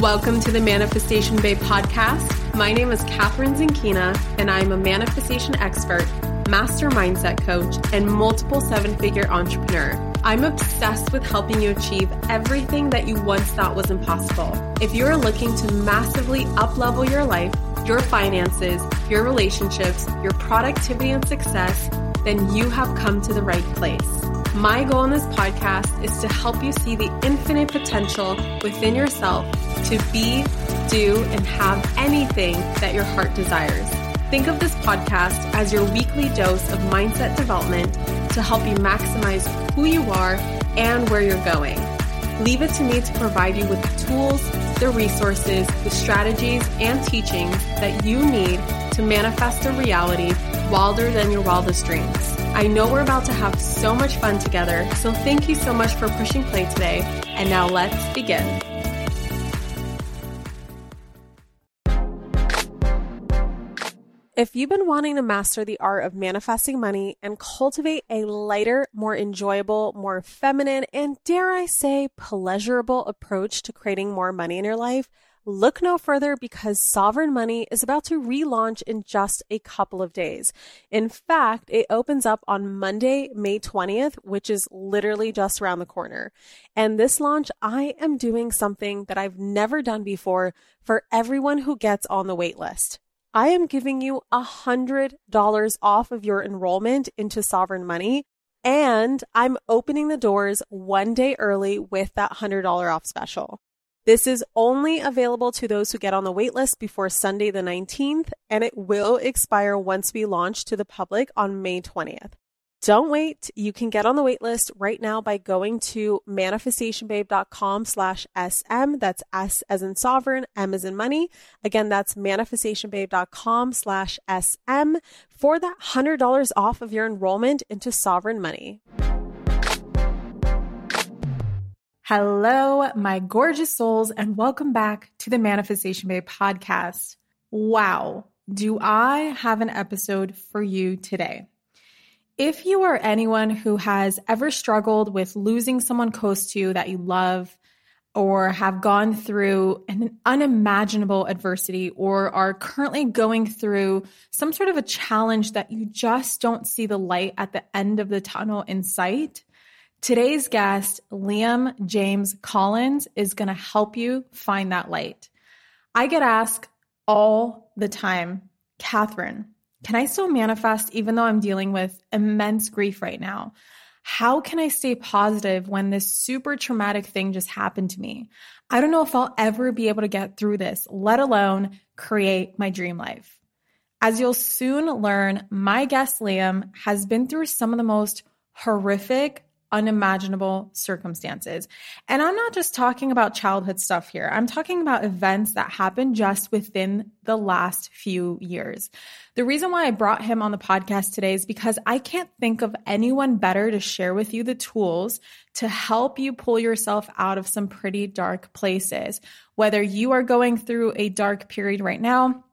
Welcome to the Manifestation Babe podcast. My name is Kathrin Zenkina, and I'm a manifestation expert, master mindset coach, and multiple seven figure entrepreneur. I'm obsessed with helping you achieve everything that you once thought was impossible. If you're looking to massively uplevel your life, your finances, your relationships, your productivity and success, then you have come to the right place. My goal in this podcast is to help you see the infinite potential within yourself to be, do, and have anything that your heart desires. Think of this podcast as your weekly dose of mindset development to help you maximize who you are and where you're going. Leave it to me to provide you with the tools, the resources, the strategies, and teachings that you need to manifest a reality wilder than your wildest dreams. I know we're about to have so much fun together, so thank you so much for pushing play today. And now let's begin. If you've been wanting to master the art of manifesting money and cultivate a lighter, more enjoyable, more feminine, and dare I say, pleasurable approach to creating more money in your life, Look no further because Sovereign Money is about to relaunch in just a couple of days. In fact, it opens up on Monday, May 20th, which is literally just around the corner. And this launch, I am doing something that I've never done before for everyone who gets on the wait list. I am giving you a $100 off of your enrollment into Sovereign Money. And I'm opening the doors one day early with that $100 off special. This is only available to those who get on the waitlist before Sunday the 19th, and it will expire once we launch to the public on May 20th. Don't wait. You can get on the waitlist right now by going to manifestationbabe.com slash SM. That's S as in sovereign, M as in money. Again, that's manifestationbabe.com slash SM for that $100 off of your enrollment into sovereign money. Hello, my gorgeous souls, and welcome back to the Manifestation Babe podcast. Wow, do I have an episode for you today? If you are anyone who has ever struggled with losing someone close to you that you love, or have gone through an unimaginable adversity, or are currently going through some sort of a challenge that you just don't see the light at the end of the tunnel in sight, Today's guest, Liam James Collins, is going to help you find that light. I get asked all the time, Kathrin, can I still manifest even though I'm dealing with immense grief right now? How can I stay positive when this super traumatic thing just happened to me? I don't know if I'll ever be able to get through this, let alone create my dream life. As you'll soon learn, my guest Liam has been through some of the most horrific, unimaginable circumstances. And I'm not just talking about childhood stuff here. I'm talking about events that happened just within the last few years. The reason why I brought him on the podcast today is because I can't think of anyone better to share with you the tools to help you pull yourself out of some pretty dark places. Whether you are going through a dark period right now,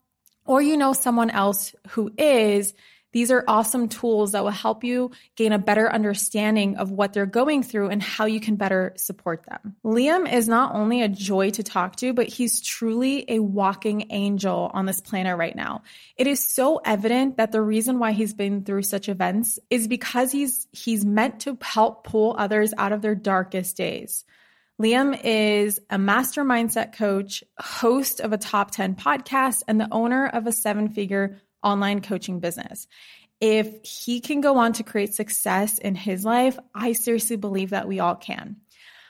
or you know someone else who is, these are awesome tools that will help you gain a better understanding of what they're going through and how you can better support them. Liam is not only a joy to talk to, but he's truly a walking angel on this planet right now. It is so evident that the reason why he's been through such events is because he's he's meant to help pull others out of their darkest days. Liam is a master mindset coach, host of a top 10 podcast, and the owner of a seven figure online coaching business. If he can go on to create success in his life, I seriously believe that we all can.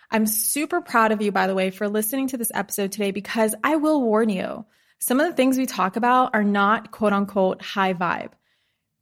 I'm super proud of you, by the way, for listening to this episode today because I will warn you, some of the things we talk about are not quote unquote high vibe,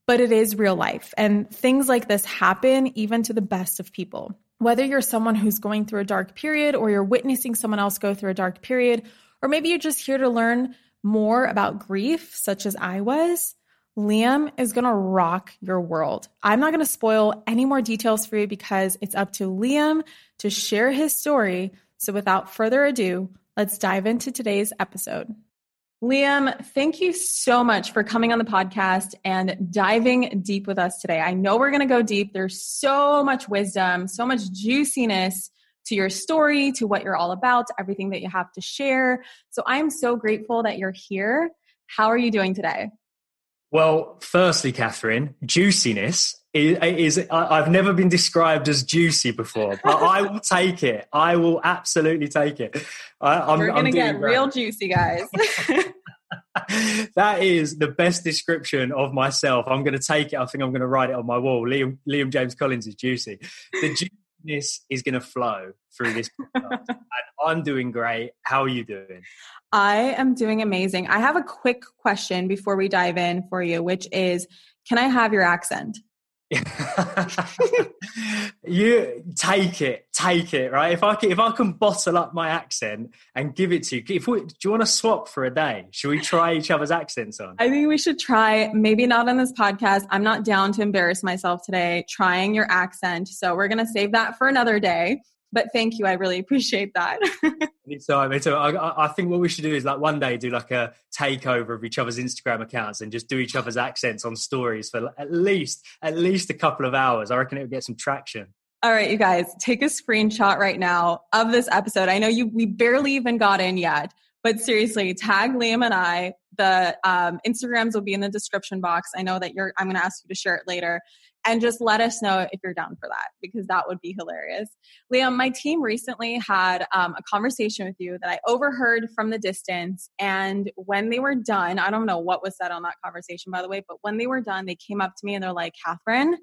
but it is real life. And things like this happen even to the best of people. Whether you're someone who's going through a dark period or you're witnessing someone else go through a dark period, or maybe you're just here to learn more about grief, such as I was, Liam is going to rock your world. I'm not going to spoil any more details for you because it's up to Liam to share his story. So without further ado, let's dive into today's episode. Liam, thank you so much for coming on the podcast and diving deep with us today. I know we're going to go deep. There's so much wisdom, so much juiciness to your story, to what you're all about, to everything that you have to share. So I'm so grateful that you're here. How are you doing today? Well, firstly, Kathrin, juiciness is, is I've never been described as juicy before, but I will take it. I will absolutely take it. I, am We're going to get real juicy, guys. that is the best description of myself. I'm going to take it. I think I'm going to write it on my wall. Liam, Liam James Collins is juicy. The juiciness is going to flow through this podcast. and I'm doing great. How are you doing? I am doing amazing. I have a quick question before we dive in for you, which is can I have your accent? you take it, take it, right? If I can, if I can bottle up my accent and give it to you, if we, do you want to swap for a day? Should we try each other's accents on? I think we should try. Maybe not on this podcast. I'm not down to embarrass myself today trying your accent, so we're gonna save that for another day. But thank you. I really appreciate that. anytime, anytime. I, I think what we should do is like one day do like a takeover of each other's Instagram accounts and just do each other's accents on stories for at least at least a couple of hours. I reckon it would get some traction. All right, you guys, take a screenshot right now of this episode. I know you we barely even got in yet, but seriously, tag Liam and I. The um, Instagrams will be in the description box. I know that you're. I'm going to ask you to share it later and just let us know if you're down for that because that would be hilarious. Liam, my team recently had um, a conversation with you that I overheard from the distance. And when they were done, I don't know what was said on that conversation, by the way, but when they were done, they came up to me and they're like, Kathrin,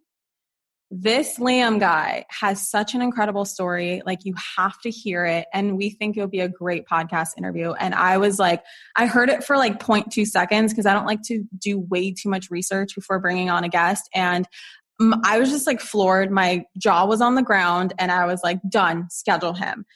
this Liam guy has such an incredible story. Like, you have to hear it. And we think it'll be a great podcast interview. And I was like, I heard it for like 0.2 seconds because I don't like to do way too much research before bringing on a guest. And I was just like floored. My jaw was on the ground and I was like, done, schedule him.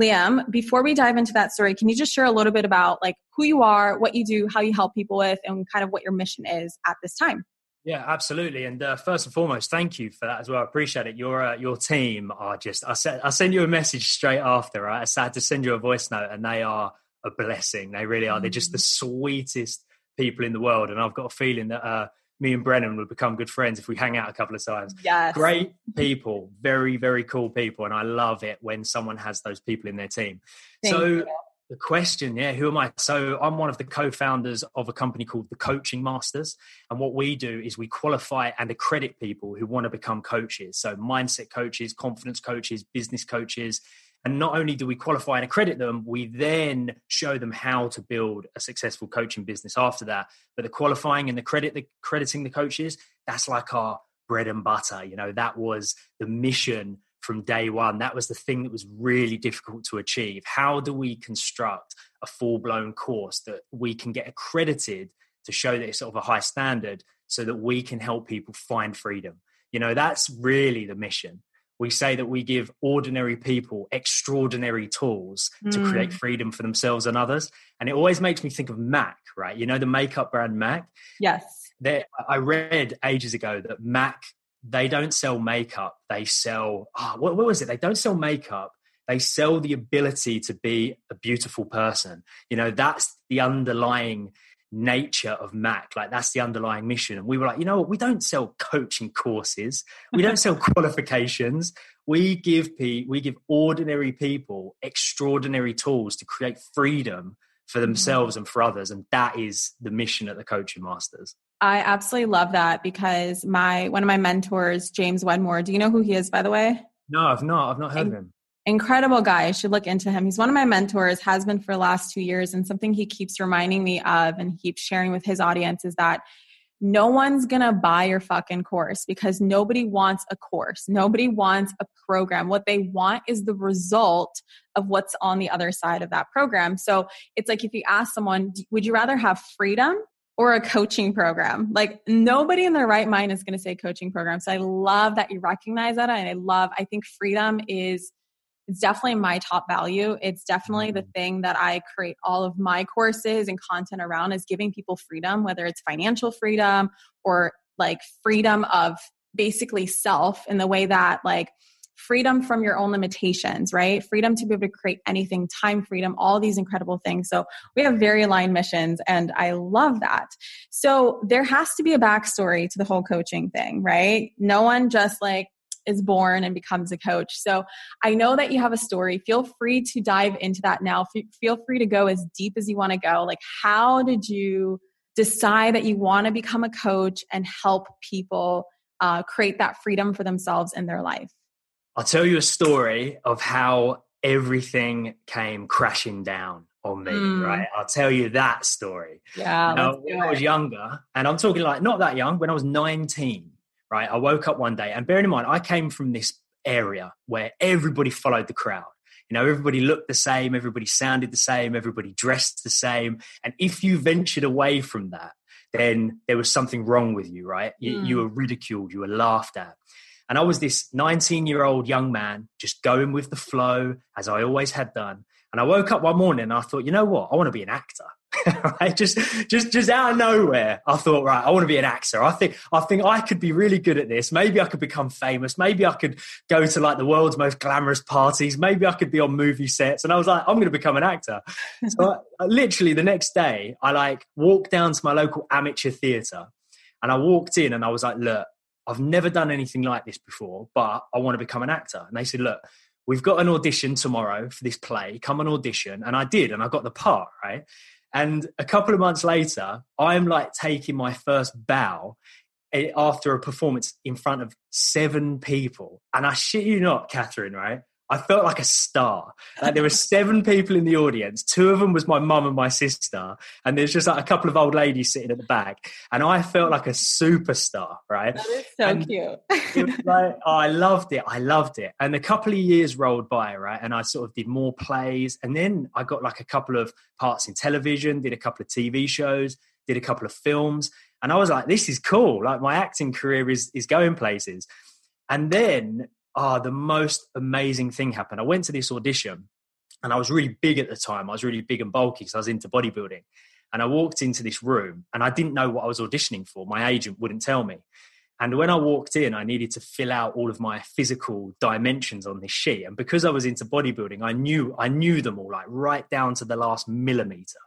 Liam, before we dive into that story, can you just share a little bit about like who you are, what you do, how you help people with, and kind of what your mission is at this time? Yeah, absolutely. And uh, first and foremost, thank you for that as well. I appreciate it. Your uh, your team are just. I said I sent you a message straight after. Right, I had to send you a voice note, and they are a blessing. They really are. They're just the mm. sweetest people in the world, and I've got a feeling that uh, me and Brennan would become good friends if we hang out a couple of times. Yes. Great people, very, very cool people. And I love it when someone has those people in their team. Thank so you. the question, yeah, who am I? So I'm one of the co-founders of a company called the Coaching Masters. And what we do is we qualify and accredit people who want to become coaches. So mindset coaches, confidence coaches, business coaches, and not only do we qualify and accredit them, we then show them how to build a successful coaching business after that. But the qualifying and the credit, the crediting the coaches, that's like our bread and butter. You know, that was the mission from day one. That was the thing that was really difficult to achieve. How do we construct a full blown course that we can get accredited to show that it's sort of a high standard so that we can help people find freedom? You know, that's really the mission we say that we give ordinary people extraordinary tools mm. to create mm. freedom for themselves and others. And it always makes me think of MAC, right? You know, the makeup brand MAC? Yes. There, I read ages ago that MAC, they don't sell makeup. They sell, oh, what, what was it? They don't sell makeup. They sell the ability to be a beautiful person. You know, that's the underlying nature of Mac. Like that's the underlying mission. And we were like, you know what? We don't sell coaching courses. We don't sell qualifications. We give pe- we give ordinary people extraordinary tools to create freedom for mm-hmm. themselves and for others. And that is the mission at the Coaching Masters. I absolutely love that because my one of my mentors, James Wedmore, do you know who he is by the way? No, I've not. I've not heard of him incredible guy. I should look into him. He's one of my mentors, has been for the last two years. And something he keeps reminding me of and keeps sharing with his audience is that no one's gonna buy your fucking course because nobody wants a course. Nobody wants a program. What they want is the result of what's on the other side of that program. So it's like if you ask someone, would you rather have freedom or a coaching program. Like nobody in their right mind is going to say coaching program. So I love that you recognize that. And I love, I think freedom is it's definitely my top value. It's definitely the mm-hmm. thing that I create all of my courses and content around is giving people freedom, whether it's financial freedom or like freedom of basically self in the way that like freedom from your own limitations, right? Freedom to be able to create anything, time freedom, all these incredible things. So we have very aligned missions and I love that. So there has to be a backstory to the whole coaching thing, right? No one just like is born and becomes a coach. So I know that you have a story. Feel free to dive into that now. Feel free to go as deep as you want to go. Like, how did you decide that you want to become a coach and help people uh, create that freedom for themselves in their life? I'll tell you a story of how everything came crashing down on me, mm. right? I'll tell you that story. Yeah. Now, when I was younger, and I'm talking like not that young, when I was 19, right? I woke up one day, and bearing in mind, I came from this area where everybody followed the crowd. You know, everybody looked the same, everybody sounded the same, everybody dressed the same. And if you ventured away from that, then there was something wrong with you, right? You, mm. you were ridiculed, you were laughed at. And I was this 19 year old young man just going with the flow as I always had done. And I woke up one morning and I thought, you know what? I want to be an actor. right? Just, just, just out of nowhere, I thought, right, I want to be an actor. I think, I think I could be really good at this. Maybe I could become famous. Maybe I could go to like the world's most glamorous parties. Maybe I could be on movie sets. And I was like, I'm going to become an actor. so I, literally the next day, I like walked down to my local amateur theatre and I walked in and I was like, look, I've never done anything like this before, but I want to become an actor. And they said, look, we've got an audition tomorrow for this play. Come and audition. And I did, and I got the part, right? And a couple of months later, I'm like taking my first bow eh, after a performance in front of seven people. And I shit you not, Kathrin, right? I felt like a star. Like there were seven people in the audience. Two of them was my mum and my sister, and there's just like a couple of old ladies sitting at the back. And I felt like a superstar, right? That is so and cute. it like, oh, I loved it. I loved it. And a couple of years rolled by, right? And I sort of did more plays, and then I got like a couple of parts in television, did a couple of TV shows, did a couple of films, and I was like, this is cool. Like my acting career is is going places. And then ah, oh, the most amazing thing happened. I went to this audition and I was really big at the time. I was really big and bulky because I was into bodybuilding. And I walked into this room and I didn't know what I was auditioning for. My agent wouldn't tell me. And when I walked in, I needed to fill out all of my physical dimensions on this sheet. And because I was into bodybuilding, I knew I knew them all, like right down to the last millimeter,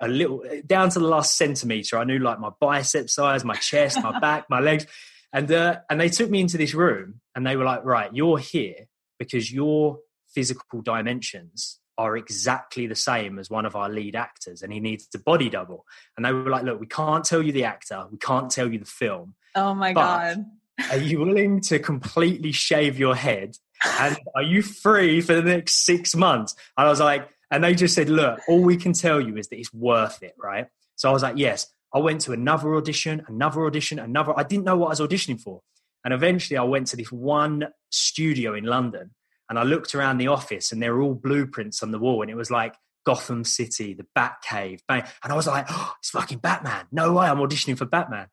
a little down to the last centimeter. I knew like my bicep size, my chest, my back, my legs. And uh, and they took me into this room and they were like, right, you're here because your physical dimensions are exactly the same as one of our lead actors and he needs to body double. And they were like, look, we can't tell you the actor, we can't tell you the film. Oh my God. Are you willing to completely shave your head? And are you free for the next six months? And I was like, and they just said, look, all we can tell you is that it's worth it, right? So I was like, yes. I went to another audition, another audition, another. I didn't know what I was auditioning for. And eventually I went to this one studio in London and I looked around the office and there were all blueprints on the wall and it was like Gotham City, the Batcave, bang. And I was like, oh, it's fucking Batman. No way I'm auditioning for Batman.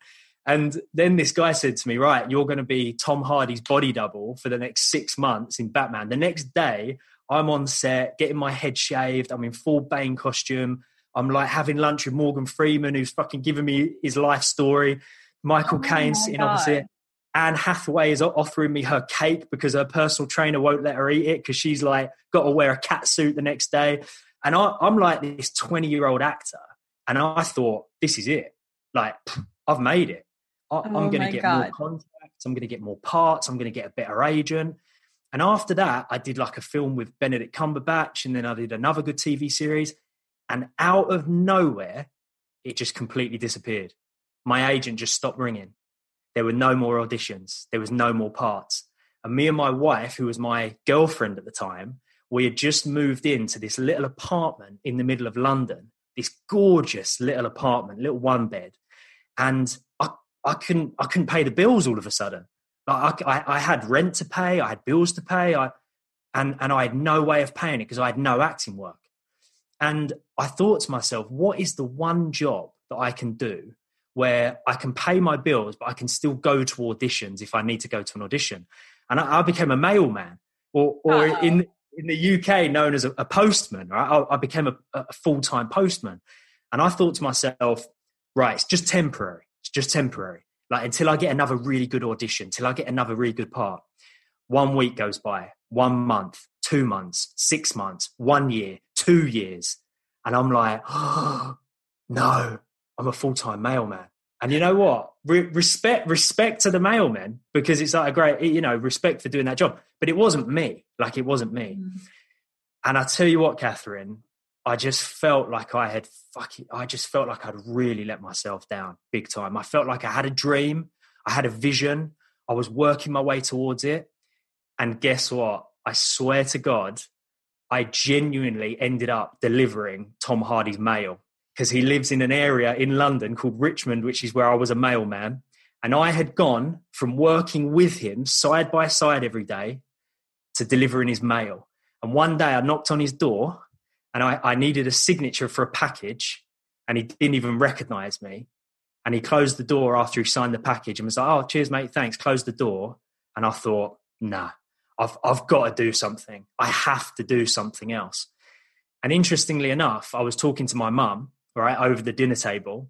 And then this guy said to me, right, you're going to be Tom Hardy's body double for the next six months in Batman. The next day, I'm on set, getting my head shaved. I'm in full Bane costume. I'm like having lunch with Morgan Freeman, who's fucking giving me his life story. Michael oh Caine sitting opposite. Anne Hathaway is offering me her cake because her personal trainer won't let her eat it because she's like got to wear a cat suit the next day. And I, am like this 20 year old actor, and I thought this is it. Like I've made it. I, am oh going to get God. more contracts. I'm going to get more parts. I'm going to get a better agent. And after that, I did like a film with Benedict Cumberbatch, and then I did another good TV series. And out of nowhere, it just completely disappeared. My agent just stopped ringing. There were no more auditions, there was no more parts. And me and my wife, who was my girlfriend at the time, we had just moved into this little apartment in the middle of London, this gorgeous little apartment, little one bed. And I, I couldn't I couldn't pay the bills all of a sudden. Like I, I, I had rent to pay, I had bills to pay, I, and, and I had no way of paying it because I had no acting work. And I thought to myself, what is the one job that I can do where I can pay my bills, but I can still go to auditions if I need to go to an audition? And I, I became a mailman, or, or oh. in in the UK, known as a, a postman. Right? I, I became a, a full time postman, and I thought to myself, right, it's just temporary. It's just temporary. Like until I get another really good audition, till I get another really good part. One week goes by, one month, two months, six months, one year, two years. And I'm like, oh, no, I'm a full time mailman. And you know what? Re- respect, respect to the mailmen because it's like a great, you know, respect for doing that job. But it wasn't me. Like it wasn't me. Mm. And I tell you what, Kathrin, I just felt like I had fucking, I just felt like I'd really let myself down big time. I felt like I had a dream, I had a vision, I was working my way towards it. And guess what? I swear to God, I genuinely ended up delivering Tom Hardy's mail because he lives in an area in London called Richmond, which is where I was a mailman. And I had gone from working with him side by side every day to delivering his mail. And one day I knocked on his door and I, I needed a signature for a package and he didn't even recognize me. And he closed the door after he signed the package and was like, Oh, cheers, mate, thanks. Closed the door. And I thought, nah, I've, I've got to do something. I have to do something else. And interestingly enough, I was talking to my mum, right, over the dinner table,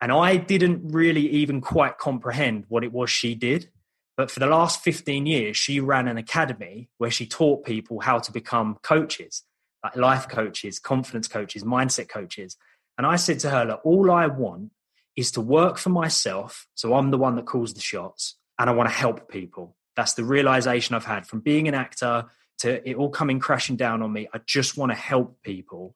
and I didn't really even quite comprehend what it was she did. But for the last 15 years, she ran an academy where she taught people how to become coaches, like life coaches, confidence coaches, mindset coaches. And I said to her, Look, all I want is to work for myself. So I'm the one that calls the shots and I want to help people. That's the realization I've had from being an actor to it all coming crashing down on me. I just want to help people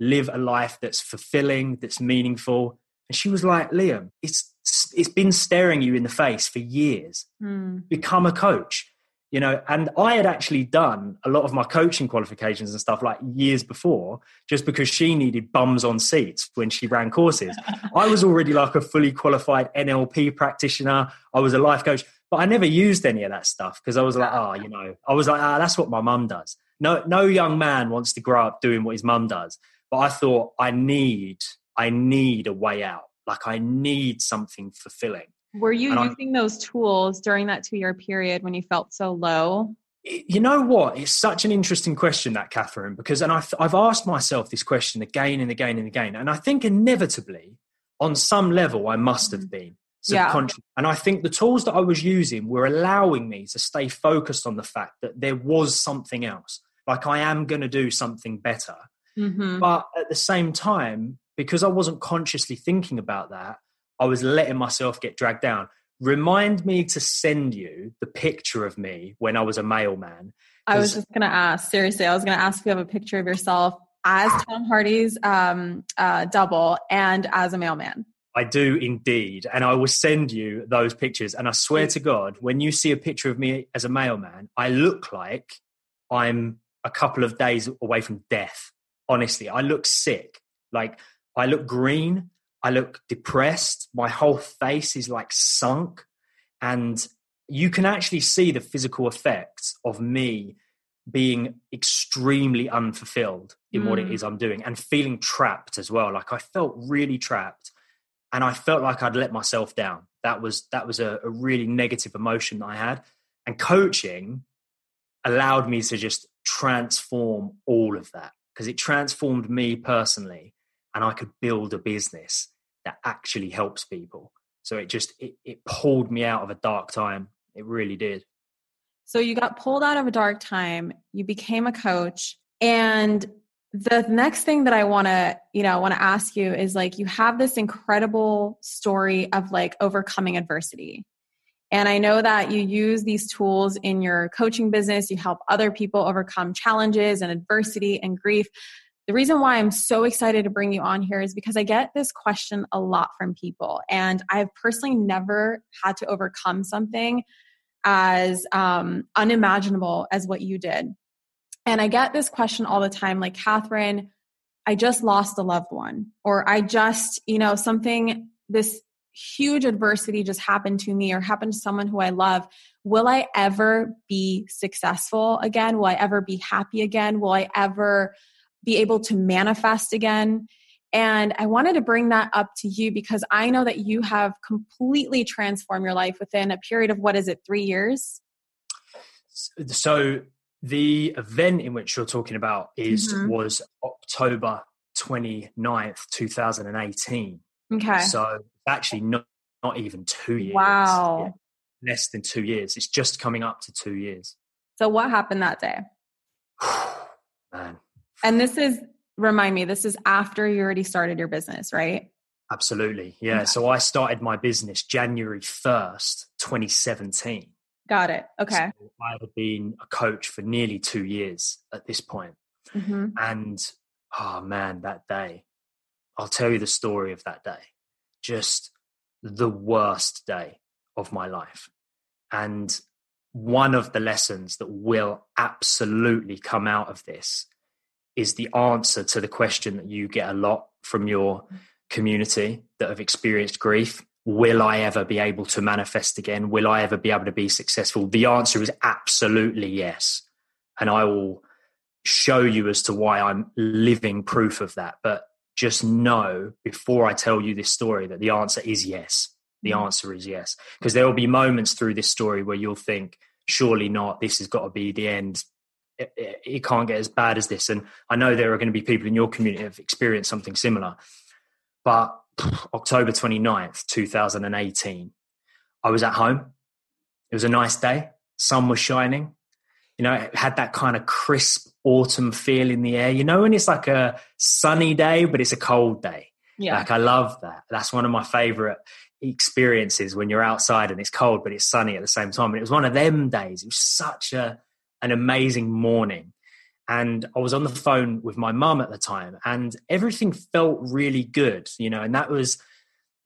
live a life that's fulfilling, that's meaningful. And she was like, Liam, it's it's been staring you in the face for years. Mm. Become a coach you know and i had actually done a lot of my coaching qualifications and stuff like years before just because she needed bums on seats when she ran courses i was already like a fully qualified nlp practitioner i was a life coach but i never used any of that stuff because i was like oh you know i was like ah that's what my mum does no no young man wants to grow up doing what his mum does but i thought i need i need a way out like i need something fulfilling were you and using I, those tools during that two year period when you felt so low? You know what? It's such an interesting question, that Kathrin, because, and I've, I've asked myself this question again and again and again. And I think inevitably, on some level, I must have mm. been subconscious. Yeah. And I think the tools that I was using were allowing me to stay focused on the fact that there was something else. Like I am going to do something better. Mm-hmm. But at the same time, because I wasn't consciously thinking about that, I was letting myself get dragged down. Remind me to send you the picture of me when I was a mailman. I was just going to ask, seriously, I was going to ask if you have a picture of yourself as Tom Hardy's um, uh, double and as a mailman. I do indeed. And I will send you those pictures. And I swear to God, when you see a picture of me as a mailman, I look like I'm a couple of days away from death. Honestly, I look sick. Like I look green. I look depressed. My whole face is like sunk. And you can actually see the physical effects of me being extremely unfulfilled in mm. what it mm. I'm doing and feeling trapped as well. Like I felt really trapped and I felt like I'd let myself down. That was that was a, a really negative emotion that I had. And coaching allowed me to just transform all of that because it transformed me personally and I could build a business that actually helps people. So it just it, it pulled me out of a dark time. It really did. So you got pulled out of a dark time, you became a coach and the next thing that I want to, you know, want to ask you is like you have this incredible story of like overcoming adversity. And I know that you use these tools in your coaching business. You help other people overcome challenges and adversity and grief. The reason why I'm so excited to bring you on here is because I get this question a lot from people, and I've personally never had to overcome something as um, unimaginable as what you did. And I get this question all the time like, Kathrin, I just lost a loved one, or I just, you know, something, this huge adversity just happened to me or happened to someone who I love. Will I ever be successful again? Will I ever be happy again? Will I ever be able to manifest again. And I wanted to bring that up to you because I know that you have completely transformed your life within a period of what is it, three years? So the event in which you're talking about is mm-hmm. was October 29th, 2018. Okay. So actually not not even two years. Wow. Yeah, less than two years. It's just coming up to two years. So what happened that day? Man, and this is, remind me, this is after you already started your business, right? Absolutely. Yeah. So I started my business January 1st, 2017. Got it. Okay. So I've been a coach for nearly two years at this point. Mm-hmm. And oh man, that day, I'll tell you the story of that day. Just the worst day of my life. And one of the lessons that will absolutely come out of this is the answer to the question that you get a lot from your community that have experienced grief will I ever be able to manifest again? Will I ever be able to be successful? The answer is absolutely yes. And I will show you as to why I'm living proof of that. But just know before I tell you this story that the answer is yes. The mm. answer is yes. Because there will be moments through this story where you'll think, surely not, this has got to be the end. It, it, it can't get as bad as this. And I know there are going to be people in your community that have experienced something similar. But October 29th, 2018, I was at home. It was a nice day. Sun was shining. You know, it had that kind of crisp autumn feel in the air. You know, when it's like a sunny day, but it's a cold day. Yeah. Like I love that. That's one of my favorite experiences when you're outside and it's cold, but it's sunny at the same time. And it was one of them days. It was such a an amazing morning and I was on the phone with my mum at the time, and everything felt really good, you know. And that was,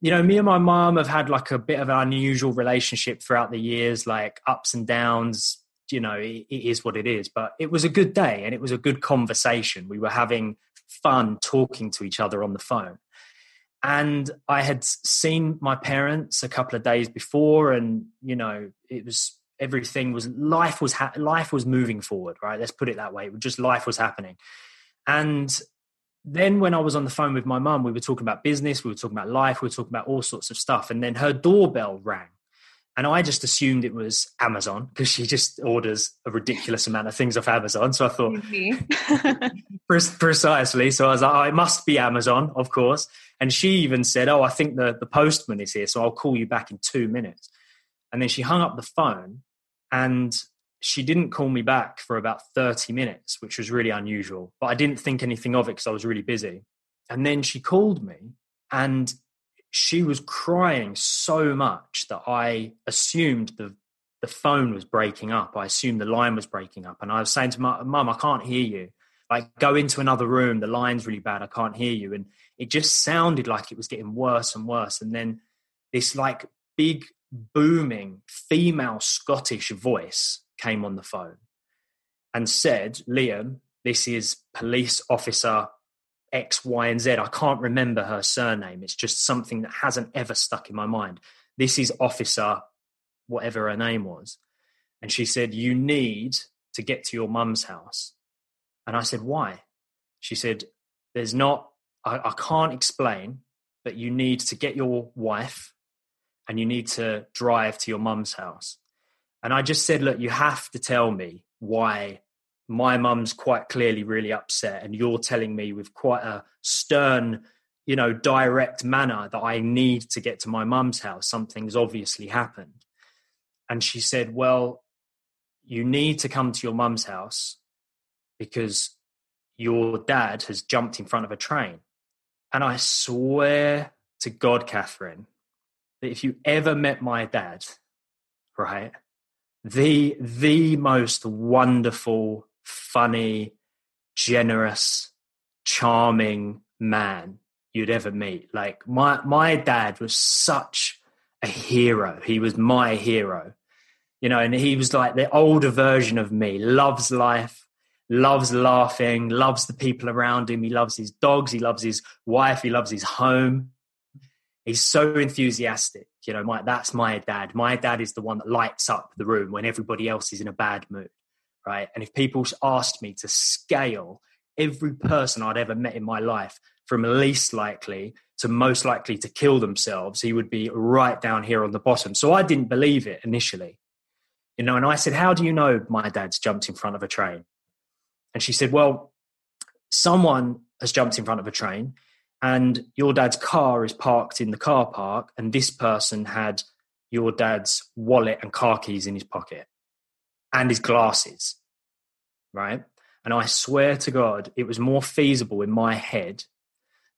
you know, me and my mum have had like a bit of an unusual relationship throughout the years, like ups and downs. You know, it, it is what it is. But it was a good day, and it was a good conversation. We were having fun talking to each other on the phone. And I had seen my parents a couple of days before, and you know, it was everything was life was ha- life was moving forward right? Let's put it that way. Just life was happening. And then when i was on the phone with my mum we were talking about business we were talking about life we were talking about all sorts of stuff. And then her doorbell rang. And i just assumed it was amazon because she just orders a ridiculous amount of things off amazon. So i thought mm-hmm. precisely. So i was like oh, it must be amazon of course. And she even said oh i think the, the postman is here so i'll call you back in two minutes. And then she hung up the phone and she didn't call me back for about 30 minutes, which was really unusual. But I didn't think anything of it because I was really busy. And then she called me and she was crying so much that I assumed the the phone was breaking up. I assumed the line was breaking up. And I was saying to my mum, I can't hear you. Like, go into another room. The line's really bad. I can't hear you. And it just sounded like it was getting worse and worse. And then this like big booming female Scottish voice came on the phone and said, Liam, this is police officer X, Y, and Z. I can't remember her surname. It's just something that hasn't ever stuck in my mind. This is officer, whatever her name was. And she said, You need to get to your mum's house. And I said, Why? She said, There's not, I, I can't explain, but you need to get your wife and you need to drive to your mum's house. And I just said, look, you have to tell me why my mum's quite clearly really upset, and you're telling me with quite a stern, you know, direct manner that I need to get to my mum's house. Something's obviously happened. And she said, well, you need to come to your mum's house because your dad has jumped in front of a train. And I swear to God, Kathrin, that if you ever met my dad, right, the the most wonderful, funny, generous, charming man you'd ever meet. Like my my dad was such a hero. He was my hero. You know, and he was like the older version of me, loves life, loves laughing, loves the people around him. He loves his dogs, he loves his wife, he loves his home he's so enthusiastic. You know, my, that's my dad. My dad is the one that lights up the room when everybody else is in a bad mood, right? And if people asked me to scale every person I'd ever met in my life from least likely to most likely to kill themselves, he would be right down here on the bottom. So I didn't believe it initially. You know, and I said, How do you know my dad's jumped in front of a train? And she said, Well, someone has jumped in front of a train and your dad's car is parked in the car park, and this person had your dad's wallet and car keys in his pocket and his glasses, right? And I swear to God, it was more feasible in my head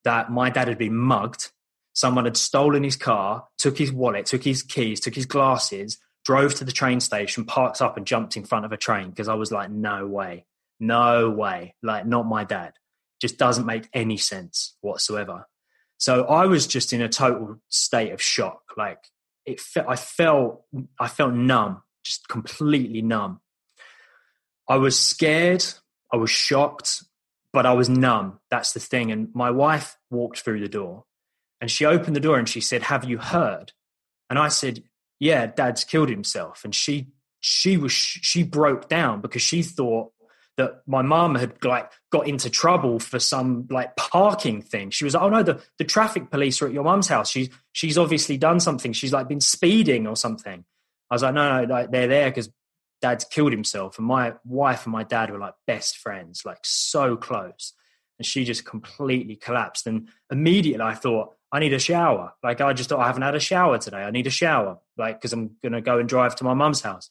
that my dad had been mugged, someone had stolen his car, took his wallet, took his keys, took his glasses, drove to the train station, parked up, and jumped in front of a train because I was like, no way, no way, like not my dad. Just doesn't make any sense whatsoever. So I was just in a total state of shock. Like it, fe- I felt, I felt numb, just completely numb. I was scared. I was shocked, but I was numb. That's the thing. And my wife walked through the door and she opened the door and she said, Have you heard? And I said, Yeah, dad's killed himself. And she, she was, she broke down because she thought that my mum had like got into trouble for some like parking thing. She was like, "Oh no, the, the traffic police are at your mum's house. She's she's obviously done something. She's like been speeding or something." I was like, "No, no, like they're there because dad's killed himself." And my wife and my dad were like best friends, like so close. And she just completely collapsed. And immediately I thought, I need a shower. Like I just thought I haven't had a shower today. I need a shower, like because I'm gonna go and drive to my mum's house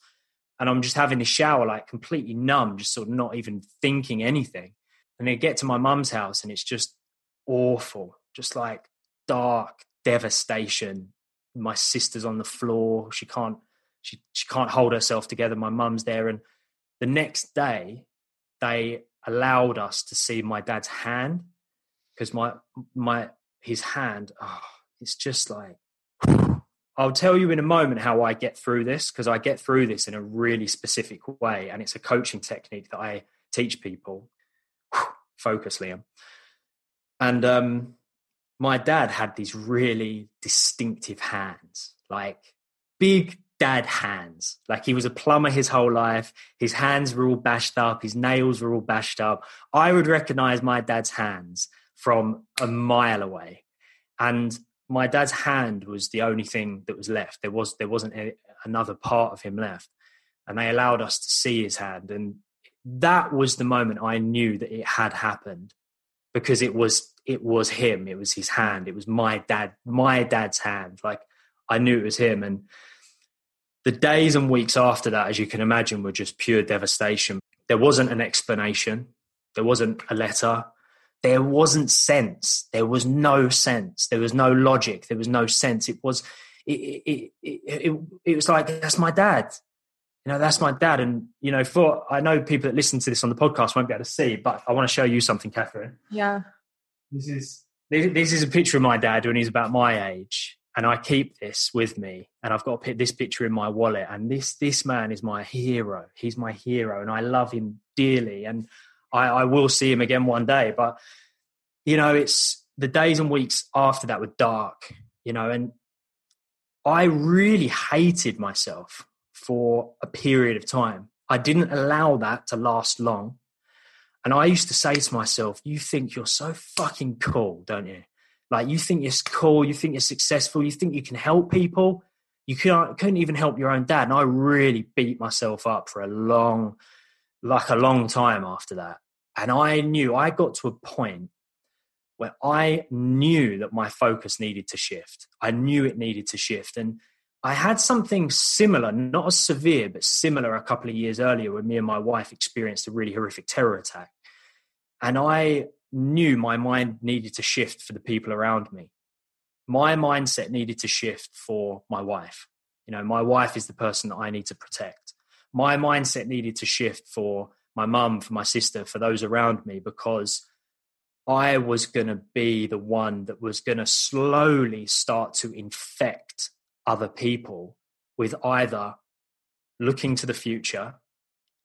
and I'm just having this shower, like completely numb, just sort of not even thinking anything. And then get to my mum's house, and it's just awful, just like dark devastation. My sister's on the floor; she can't, she she can't hold herself together. My mum's there, and the next day, they allowed us to see my dad's hand because my my his hand, oh, it's just like I'll tell you in a moment how I get through this because I get through this in a really specific way. And it's a coaching technique that I teach people. Focus, Liam. And um, my dad had these really distinctive hands, like big dad hands. Like he was a plumber his whole life. His hands were all bashed up, his nails were all bashed up. I would recognize my dad's hands from a mile away. And my dad's hand was the only thing that was left. There was there wasn't a, another part of him left, and they allowed us to see his hand, and that was the moment I knew that it had happened because it was it was him. It was his hand. It was my dad, my dad's hand. Like I knew it was him, and the days and weeks after that, as you can imagine, were just pure devastation. There wasn't an explanation. There wasn't a letter there wasn't sense. There was no sense. There was no logic. There was no sense. It was, it, it, it, it, it was like, that's my dad. You know, that's my dad. And, you know, for, I know people that listen to this on the podcast won't be able to see, but I want to show you something, Kathrin. Yeah. This is, this, this is a picture of my dad when he's about my age. And I keep this with me, and I've got this picture in my wallet. And this this man is my hero. He's my hero, and I love him dearly. And I, I will see him again one day. But you know, it's the days and weeks after that were dark. You know, and I really hated myself for a period of time. I didn't allow that to last long. And I used to say to myself, You think you're so fucking cool, don't you? Like, you think you're cool, you think you're successful, you think you can help people. You can't, couldn't even help your own dad. And I really beat myself up for a long, like a long time after that. And I knew I got to a point where I knew that my focus needed to shift. I knew it needed to shift. And I had something similar, not as severe, but similar a couple of years earlier when me and my wife experienced a really horrific terror attack. And I knew my mind needed to shift for the people around me. My mindset needed to shift for my wife. You know, my wife is the person that I need to protect. My mindset needed to shift for my mum, for my sister, for those around me, because I was going to be the one that was going to slowly start to infect other people with either looking to the future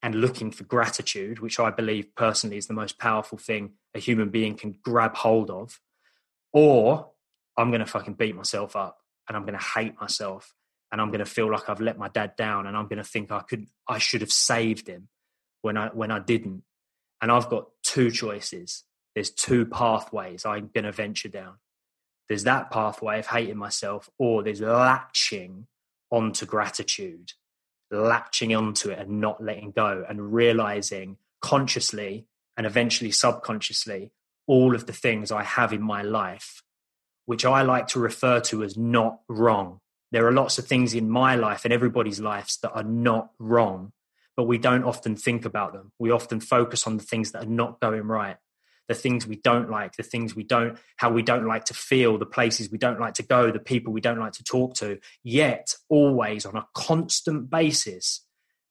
and looking for gratitude, which I believe personally is the most powerful thing a human being can grab hold of, or I'm going to fucking beat myself up and I'm going to hate myself and I'm going to feel like I've let my dad down and I'm going to think I could I should have saved him when I when I didn't. And I've got two choices. There's two pathways I'm going to venture down. There's that pathway of hating myself, or there's latching onto gratitude, latching onto it and not letting go, and realizing consciously and eventually subconsciously all of the things I have in my life, which I like to refer to as not wrong. There are lots of things in my life and everybody's lives that are not wrong but we don't often think about them. We often focus on the things that are not going right. the things we don't like, the things we don't, how we don't like to feel, the places we don't like to go, the people we don't like to talk to. Yet, always on a constant basis,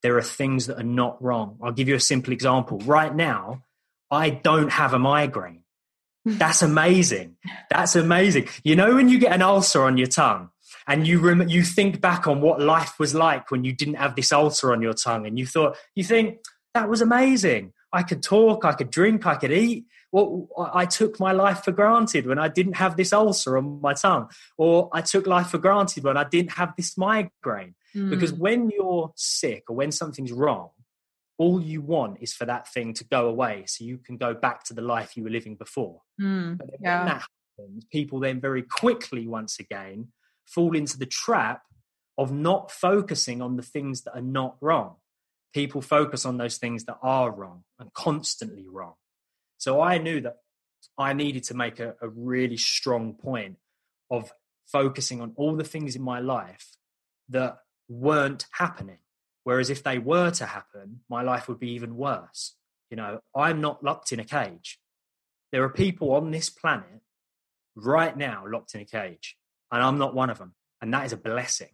there are things that are not wrong. I'll give you a simple example. Right now, I don't have a migraine. That's amazing. That's amazing. You know, when you get an ulcer on your tongue and you rem- you think back on what life was like when you didn't have this ulcer on your tongue and you thought, you think, that was amazing. I could talk, I could drink, I could eat. Well, I took my life for granted when I didn't have this ulcer on my tongue, or I took life for granted when I didn't have this migraine. Mm. Because when you're sick or when something's wrong, all you want is for that thing to go away so you can go back to the life you were living before. Mm, yeah. when that happens, people then very quickly, once again, fall into the trap of not focusing on the things that are not wrong. People focus on those things that are wrong and constantly wrong. So I knew that I needed to make a, a really strong point of focusing on all the things in my life that weren't happening Whereas if they were to happen, my life would be even worse. You know, I'm not locked in a cage. There are people on this planet right now locked in a cage, and I'm not one of them. And that is a blessing,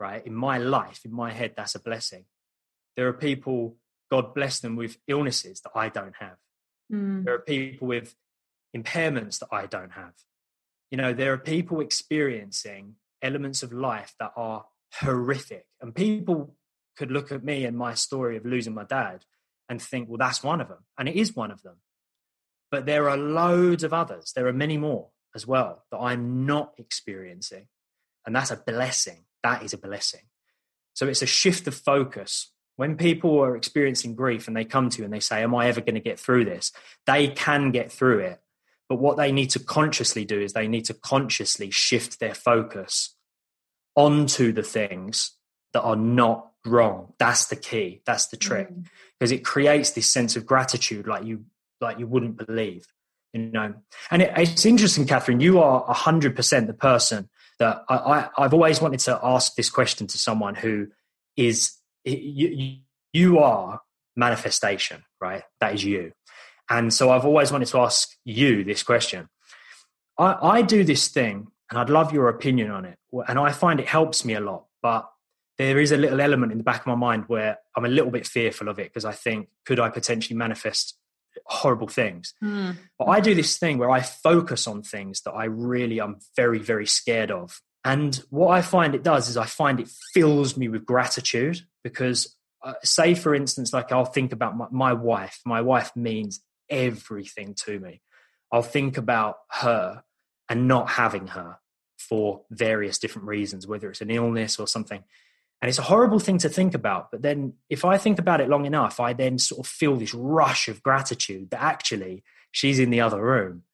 right? In my life, in my head, that's a blessing. There are people, God bless them, with illnesses that I don't have. Mm. There are people with impairments that I don't have. You know, there are people experiencing elements of life that are horrific. And people could look at me and my story of losing my dad and think, well, that's one of them. And it is one of them. But there are loads of others. There are many more as well that I'm not experiencing. And that's a blessing. That is a blessing. So it's a shift of focus. When people are experiencing grief and they come to you and they say, Am I ever going to get through this? They can get through it. But what they need to consciously do is they need to consciously shift their focus onto the things that are not wrong. That's the key. That's the trick because mm. it creates this sense of gratitude like you like you wouldn't believe. You know, and it, it's interesting, Kathrin. You are hundred percent the person that I, I, I've always wanted to ask this question to someone who is you, you are manifestation, right? That is you. And so I've always wanted to ask you this question. I, I do this thing, and I'd love your opinion on it. And I find it helps me a lot. But there is a little element in the back of my mind where I'm a little bit fearful of it because I think, could I potentially manifest horrible things? Mm. But I do this thing where I focus on things that I really am very, very scared of. And what I find it does is I find it fills me with gratitude because, uh, say, for instance, like I'll think about my, my wife. My wife means everything to me. I'll think about her and not having her for various different reasons, whether it's an illness or something. And it's a horrible thing to think about. But then if I think about it long enough, I then sort of feel this rush of gratitude that actually she's in the other room.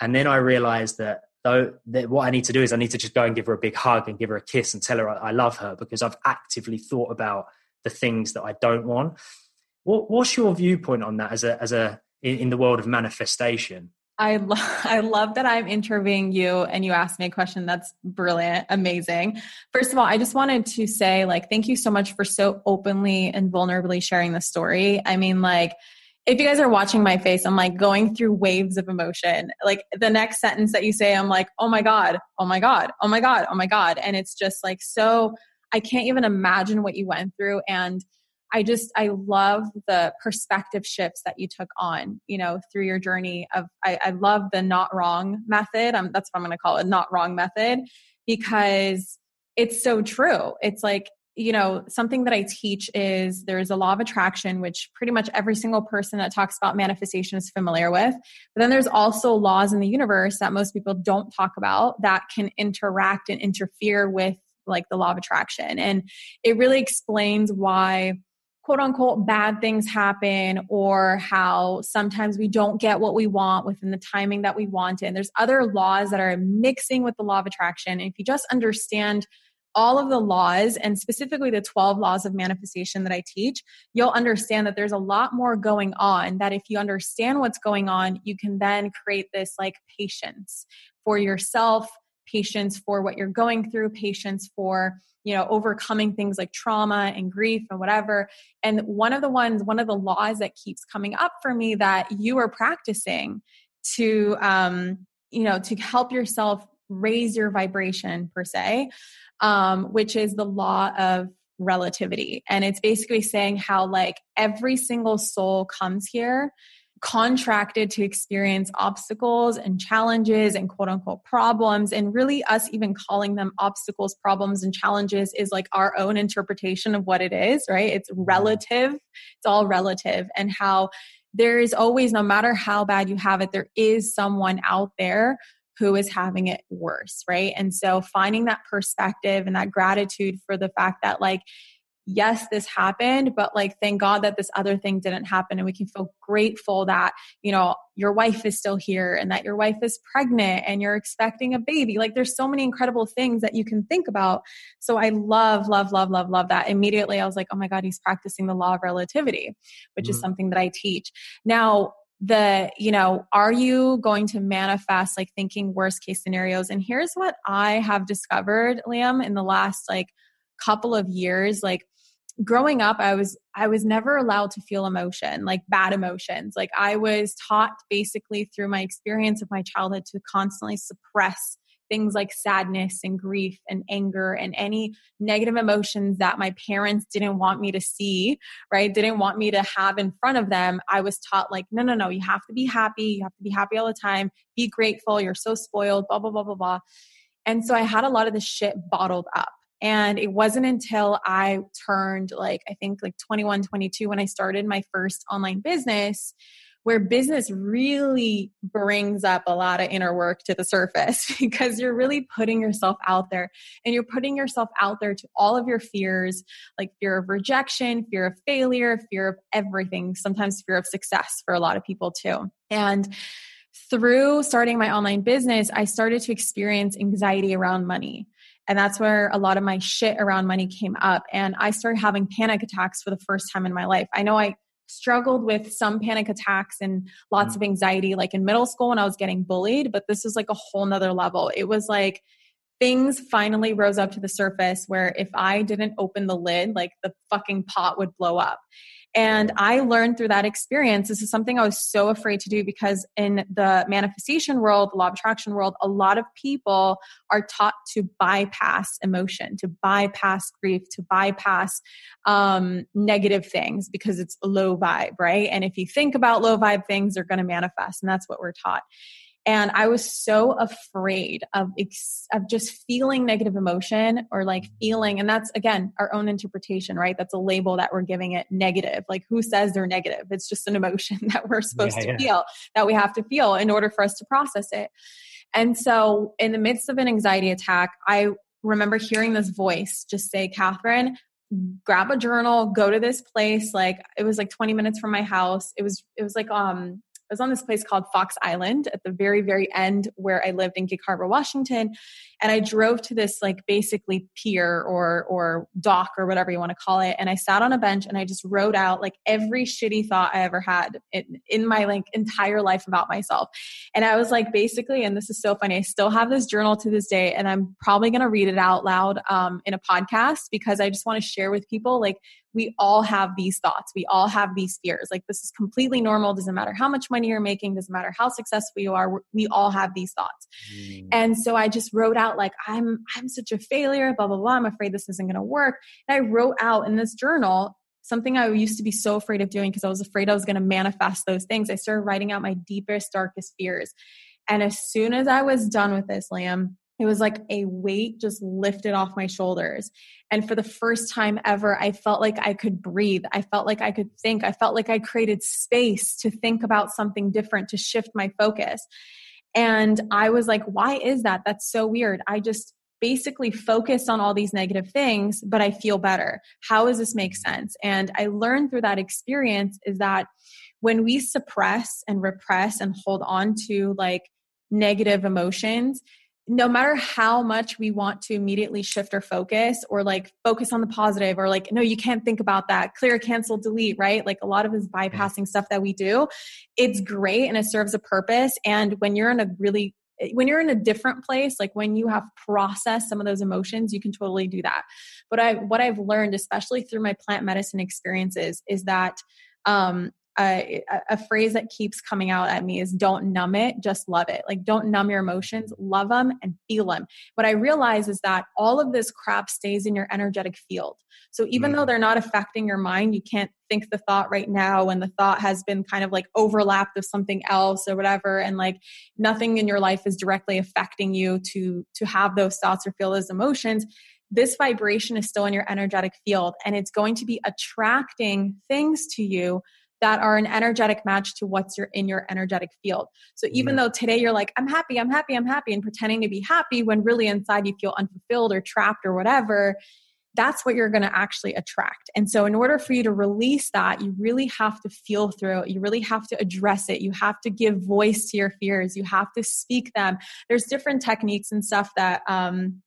And then I realize that though that what I need to do is I need to just go and give her a big hug and give her a kiss and tell her I love her because I've actively thought about the things that I don't want. What, what's your viewpoint on that as a as a in, in the world of manifestation? I lo- I love that I'm interviewing you and you asked me a question that's brilliant, amazing. First of all, I just wanted to say like thank you so much for so openly and vulnerably sharing the story. I mean like if you guys are watching my face, I'm like going through waves of emotion. Like the next sentence that you say, I'm like, "Oh my god, oh my god, oh my god, oh my god." And it's just like so I can't even imagine what you went through and I just I love the perspective shifts that you took on, you know, through your journey of I, I love the not wrong method. Um, that's what I'm to call it, not wrong method, because it's so true. It's like you know something that i teach is there's a law of attraction which pretty much every single person that talks about manifestation is familiar with but then there's also laws in the universe that most people don't talk about that can interact and interfere with like the law of attraction and it really explains why quote unquote bad things happen or how sometimes we don't get what we want within the timing that we want it. and there's other laws that are mixing with the law of attraction and if you just understand all of the laws and specifically the 12 laws of manifestation that I teach, you'll understand that there's a lot more going on. That if you understand what's going on, you can then create this like patience for yourself, patience for what you're going through, patience for you know overcoming things like trauma and grief and whatever. And one of the ones one of the laws that keeps coming up for me that you are practicing to um you know to help yourself raise your vibration per se um which is the law of relativity. And it's basically saying how like every single soul comes here contracted to experience obstacles and challenges and quote unquote problems. And really, us even calling them obstacles, problems, and challenges is like our own interpretation of what it is, right? It's mm-hmm. relative, it's all relative, and how there is always, no matter how bad you have it, there is someone out there who is having it worse, right? And so finding that perspective and that gratitude for the fact that, like, yes, this happened, but like, thank God that this other thing didn't happen. And we can feel grateful that, you know, your wife is still here and that your wife is pregnant and you're expecting a baby. Like, there's so many incredible things that you can think about. So I love, love, love, love, love that. Immediately, I was like, oh my God, he's practicing the law of relativity, which mm-hmm. is something that I teach. Now, the you know are you going to manifest like thinking worst case scenarios and here's what i have discovered liam in the last like couple of years like growing up i was i was never allowed to feel emotion like bad emotions. Like i was taught basically through my experience of my childhood to constantly suppress things like sadness and grief and anger and any negative emotions that my parents didn't want me to see right? Didn't want me to have in front of them. I was taught like no no no you have to be happy. You have to be happy all the time. Be grateful. You're so spoiled blah blah blah blah blah. And so i had a lot of this shit bottled up and it wasn't until I turned like, I think like 21, 22 when I started my first online business where business really brings up a lot of inner work to the surface because you're really putting yourself out there and you're putting yourself out there to all of your fears like fear of rejection, fear of failure, fear of everything, sometimes fear of success for a lot of people too. And through starting my online business, I started to experience anxiety around money. And that's where a lot of my shit around money came up. And I started having panic attacks for the first time in my life. I know I struggled with some panic attacks and lots mm. of anxiety like in middle school when I was getting bullied, but this is like a whole nother level. It was like things finally rose up to the surface where if I didn't open the lid, like the fucking pot would blow up. And I learned through that experience. This is something I was so afraid to do because in the manifestation world, the law of attraction world, a lot of people are taught to bypass emotion, to bypass grief, to bypass um, negative things because it's low vibe, right? And if you think about low vibe things, they're going to manifest. And that's what we're taught and i was so afraid of ex- of just feeling negative emotion or like feeling and that's again our own interpretation right? That's a label that we're giving it negative. Like who says they're negative? It's just an emotion that we're supposed yeah, to yeah. feel that we have to feel in order for us to process it. And so in the midst of an anxiety attack i remember hearing this voice just say kathrin grab a journal go to this place. Like it was like 20 minutes from my house. It was it was like um I was on this place called Fox Island at the very, very end where I lived in Gig Harbor, Washington. And I drove to this like basically pier or or dock or whatever you want to call it. And I sat on a bench and I just wrote out like every shitty thought I ever had in, in my like entire life about myself. And I was like basically, and this is so funny, I still have this journal to this day, and I'm probably gonna read it out loud um, in a podcast because I just want to share with people like we all have these thoughts. We all have these fears. Like this is completely normal. Doesn't matter how much money you're making, doesn't matter how successful you are. We all have these thoughts. Mm. And so I just wrote out like I'm I'm such a failure, blah blah blah. I'm afraid this isn't going to work. And I wrote out in this journal something I used to be so afraid of doing because I was afraid I was going to manifest those things. I started writing out my deepest darkest fears. And as soon as I was done with this, Liam, it was like a weight just lifted off my shoulders. And for the first time ever, I felt like I could breathe. I felt like I could think. I felt like I created space to think about something different, to shift my focus. And I was like, why is that? That's so weird. I just basically focus on all these negative things, but I feel better. How does this make sense? And I learned through that experience is that when we suppress and repress and hold on to like negative emotions, no matter how much we want to immediately shift our focus or like focus on the positive or like no you can't think about that clear cancel delete right? Like a lot of this bypassing stuff that we do it's great and it serves a purpose. And when you're in a really when you're in a different place like when you have processed some of those emotions you can totally do that. But i what i've learned especially through my plant medicine experiences is that um a, a phrase that keeps coming out at me is don't numb it, just love it. Like don't numb your emotions, love them and feel them. What I realize is that all of this crap stays in your energetic field. So even mm. though they're not affecting your mind, you can't think the thought right now when the thought has been kind of like overlapped with something else or whatever and like nothing in your life is directly affecting you to to have those thoughts or feel those emotions this vibration is still in your energetic field and it's going to be attracting things to you that are an energetic match to what's your in your energetic field. So even though today you're like I'm happy, I'm happy, I'm happy and pretending to be happy when really inside you feel unfulfilled or trapped or whatever, that's what you're going to actually attract. And so in order for you to release that, you really have to feel through it. You really have to address it. You have to give voice to your fears. You have to speak them. There's different techniques and stuff that um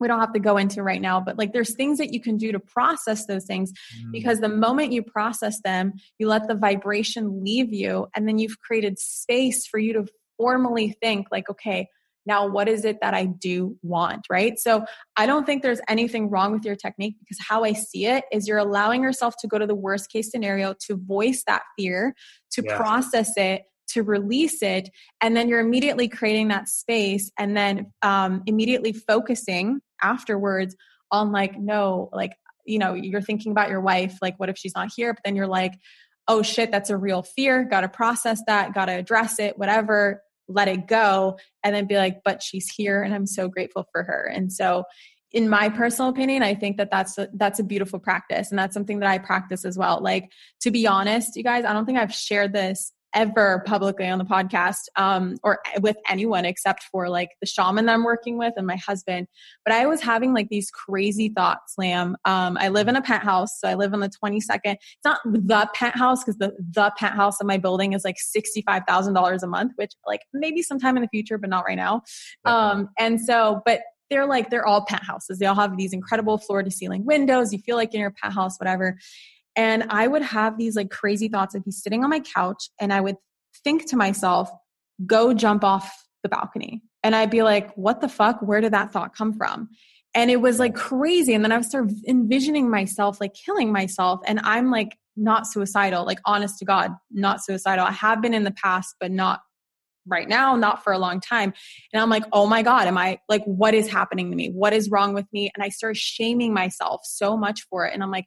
we don't have to go into right now but like there's things that you can do to process those things mm. because the moment you process them you let the vibration leave you and then you've created space for you to formally think like okay now what is it that i do want right so i don't think there's anything wrong with your technique because how i see it is you're allowing yourself to go to the worst case scenario to voice that fear to yeah. process it to release it and then you're immediately creating that space and then um, immediately focusing afterwards on like no like you know you're thinking about your wife like what if she's not here? But then you're like oh shit that's a real fear. Got to process that. Got to address it. Whatever. Let it go. And then be like but she's here and i'm so grateful for her. And so in my personal opinion i think that that's a, that's a beautiful practice and that's something that i practice as well. Like to be honest you guys i don't think i've shared this ever publicly on the podcast um, or with anyone except for like the shaman that I'm working with and my husband. But I was having like these crazy thoughts, Liam. Um, I live in a penthouse, so I live on the 22nd. It's not the penthouse because the the penthouse of my building is like sixty five thousand dollars a month, which like maybe sometime in the future, but not right now. Um, and so, but they're like they're all penthouses. They all have these incredible floor to ceiling windows. You feel like in your penthouse, whatever. And I would have these like crazy thoughts. I'd be sitting on my couch and I would think to myself, go jump off the balcony. And I'd be like, what the fuck? Where did that thought come from? And it was like crazy. And then I would start envisioning myself like killing myself. And I'm like not suicidal, like honest to God, not suicidal. I have been in the past, but not right now, not for a long time. And I'm like, oh my God, am I like, what is happening to me? What is wrong with me? And I start shaming myself so much for it. And I'm like,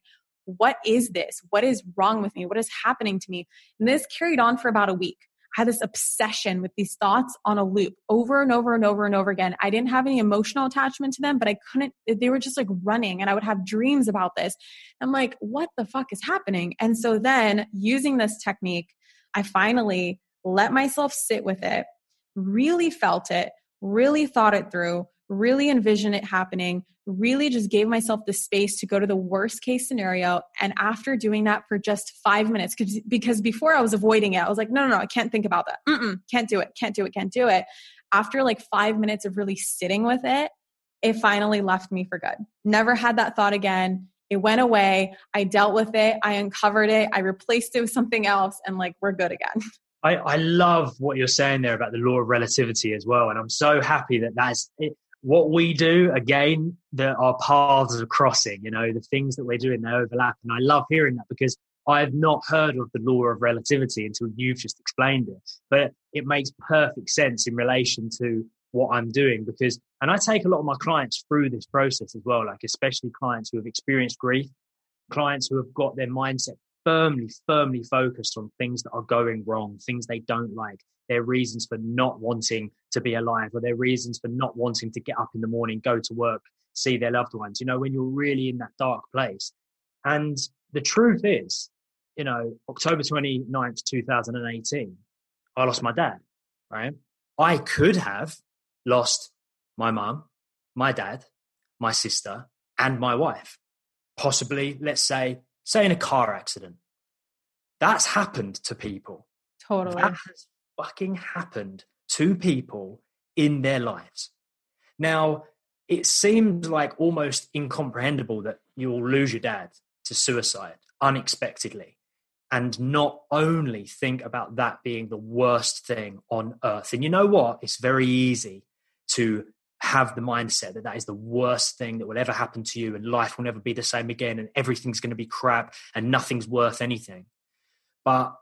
what is this? What is wrong with me? What is happening to me? And this carried on for about a week. I had this obsession with these thoughts on a loop over and over and over and over again. I didn't have any emotional attachment to them, but I couldn't, they were just like running and I would have dreams about this. I'm like, what the fuck is happening? And so then using this technique, I finally let myself sit with it, really felt it, really thought it through, really envision it happening, really just gave myself the space to go to the worst case scenario. And after doing that for just five minutes, because before I was avoiding it, I was like, no, no, no, I can't think about that. Mm-mm, can't do it, can't do it, can't do it. After like five minutes of really sitting with it, it finally left me for good. Never had that thought again. It went away. I dealt with it. I uncovered it. I replaced it with something else, and like we're good again. I, I love what you're saying there about the law of relativity as well. And I'm so happy that that's it, what we do again that our paths are crossing you know the things that we're doing they overlap. And i love hearing that because i've not heard of the law of relativity until you've just explained it. But it makes perfect sense in relation to what i'm doing because and i take a lot of my clients through this process as well like especially clients who have experienced grief clients who have got their mindset firmly firmly focused on things that are going wrong things they don't like their reasons for not wanting to be alive or their reasons for not wanting to get up in the morning, go to work, see their loved ones, you know, when you're really in that dark place. And the truth is, you know, October 29th, 2018, I lost my dad, right? I could have lost my mum, my dad, my sister, and my wife. Possibly, let's say, say in a car accident. That's happened to people. Totally. That has fucking happened to people in their lives. Now, it seems like almost incomprehensible that you'll lose your dad to suicide unexpectedly and not only think about that being the worst thing on earth. And you know what? It's very easy to have the mindset that that is the worst thing that will ever happen to you and life will never be the same again and everything's going to be crap and nothing's worth anything. But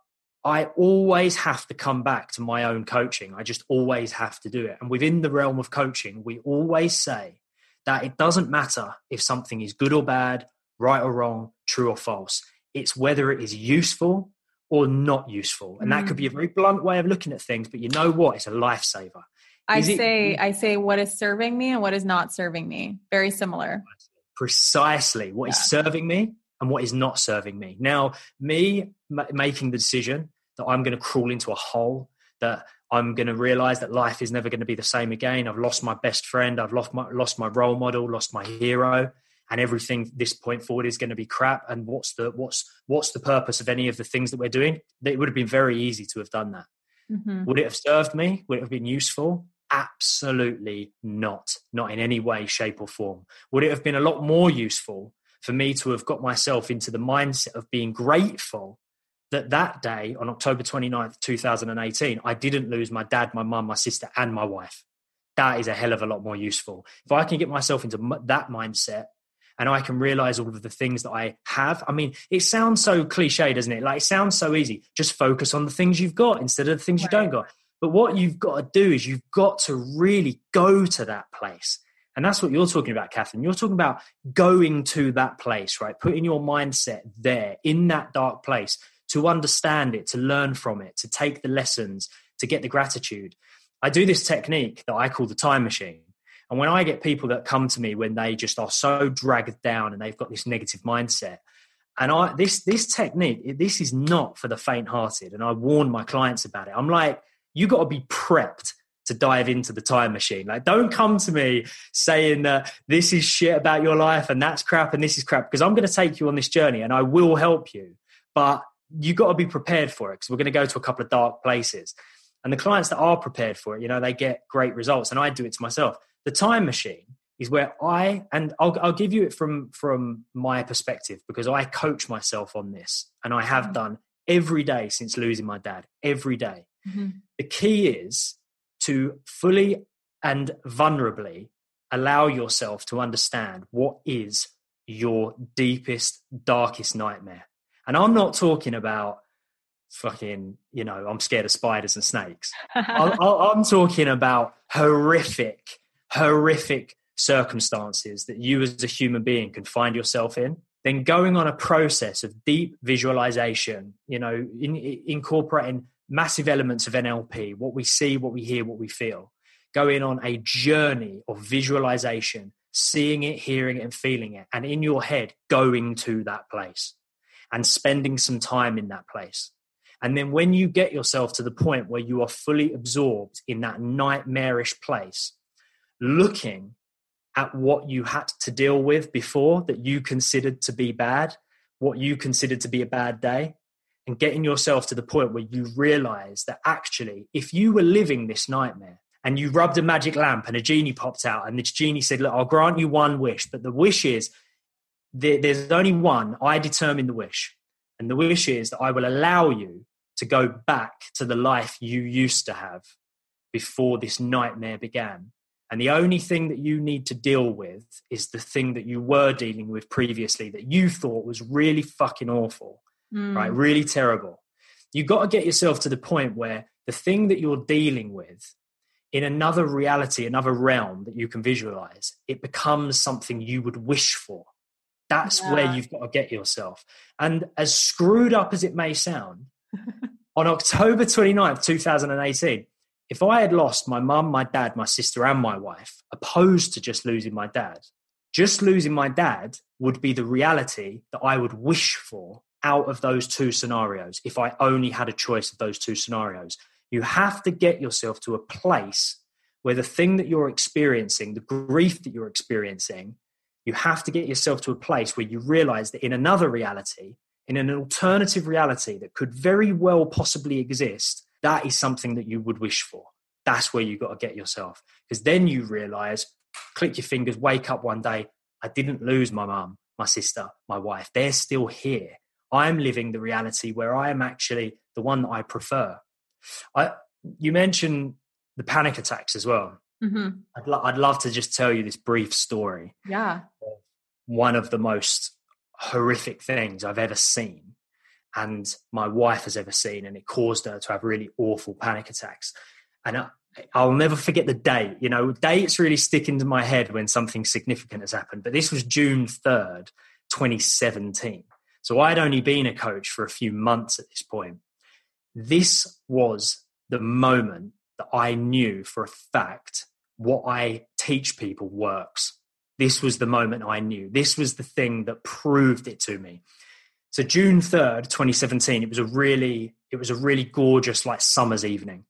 I always have to come back to my own coaching. I just always have to do it. And within the realm of coaching, we always say that it doesn't matter if something is good or bad, right or wrong, true or false. It's whether it is useful or not useful. And that could be a mm. very blunt way of looking at things, but you know what? It's a lifesaver. I say I say what is serving me and what is not serving me. Very similar. Precisely. What yeah. is serving me and what is not serving me. Now, me m- making the decision that I'm going to crawl into a hole, that I'm going to realize that life is never going to be the same again. I've lost my best friend. I've lost my, lost my role model, lost my hero and everything this point forward is going to be crap and what's the what's what's the purpose of any of the things that we're doing it would have been very easy to have done that mm-hmm. would it have served me would it have been useful absolutely not not in any way shape or form would it have been a lot more useful for me to have got myself into the mindset of being grateful that that day on october 29th 2018 i didn't lose my dad my mum my sister and my wife that is a hell of a lot more useful if i can get myself into that mindset and I can realize all of the things that I have. I mean, it sounds so cliche, doesn't it? Like it sounds so easy. Just focus on the things you've got instead of the things right. you don't got. But what you've got to do is you've got to really go to that place. And that's what you're talking about, Kathrin. You're talking about going to that place, right? Putting your mindset there in that dark place to understand it, to learn from it, to take the lessons, to get the gratitude. I do this technique that I call the time machine. And when I get people that come to me when they just are so dragged down and they've got this negative mindset, and I this this technique, this is not for the faint-hearted. And I warn my clients about it. I'm like, you got to be prepped to dive into the time machine. Like, don't come to me saying that this is shit about your life and that's crap and this is crap because I'm going to take you on this journey and I will help you. But you got to be prepared for it because we're going to go to a couple of dark places. And the clients that are prepared for it, you know, they get great results. And I do it to myself. The time machine is where I and I'll, I'll give you it from from my perspective because I coach myself on this and I have mm-hmm. done every day since losing my dad every day. Mm-hmm. The key is to fully and vulnerably allow yourself to understand what is your deepest darkest nightmare. And I'm not talking about fucking, you know, I'm scared of spiders and snakes. I'm talking about horrific horrific circumstances that you as a human being can find yourself in. Then going on a process of deep visualization you know in, incorporating massive elements of nlp what we see what we hear what we feel. Going on a journey of visualization seeing it hearing it and feeling it and in your head going to that place and spending some time in that place. And then when you get yourself to the point where you are fully absorbed in that nightmarish place looking at what you had to deal with before that you considered to be bad, what you considered to be a bad day, and getting yourself to the point where you realize that actually, if you were living this nightmare and you rubbed a magic lamp and a genie popped out, and this genie said, Look, I'll grant you one wish, but the wish is there's only one, I determine the wish. And the wish is that I will allow you to go back to the life you used to have before this nightmare began. And the only thing that you need to deal with is the thing that you were dealing with previously that you thought was really fucking awful, mm. right? Really terrible. You got to get yourself to the point where the thing that you're dealing with in another reality, another realm that you can visualize, it becomes something you would wish for. That's yeah. where you've got to get yourself. And as screwed up as it may sound, on October 29th, 2018, if I had lost my mum, my dad, my sister, and my wife, opposed to just losing my dad, just losing my dad would be the reality that I would wish for out of those two scenarios if I only had a choice of those two scenarios. You have to get yourself to a place where the thing that you're experiencing, the grief that you're experiencing, you have to get yourself to a place where you realize that in another reality, in an alternative reality that could very well possibly exist, that is something that you would wish for. That's where you got to get yourself. Because then you realize, click your fingers, wake up one day, I didn't lose my mum, my sister, my wife. They're still here. I'm living the reality where I am actually the one that I prefer. I, you mentioned the panic attacks as well. Mm-hmm. I'd, lo- I'd love to just tell you this brief story. Yeah. One of the most horrific things I've ever seen and my wife has ever seen, and it caused her to have really awful panic attacks. And I, I'll never forget the date. You know, dates really stick into my head when something significant has happened. But this was June 3rd, 2017. So I'd only been a coach for a few months at this point. This was the moment that I knew for a fact what I teach people works. This was the moment I knew. This was the thing that proved it to me. So June 3rd, 2017, it was a really, it was a really gorgeous like summer's evening.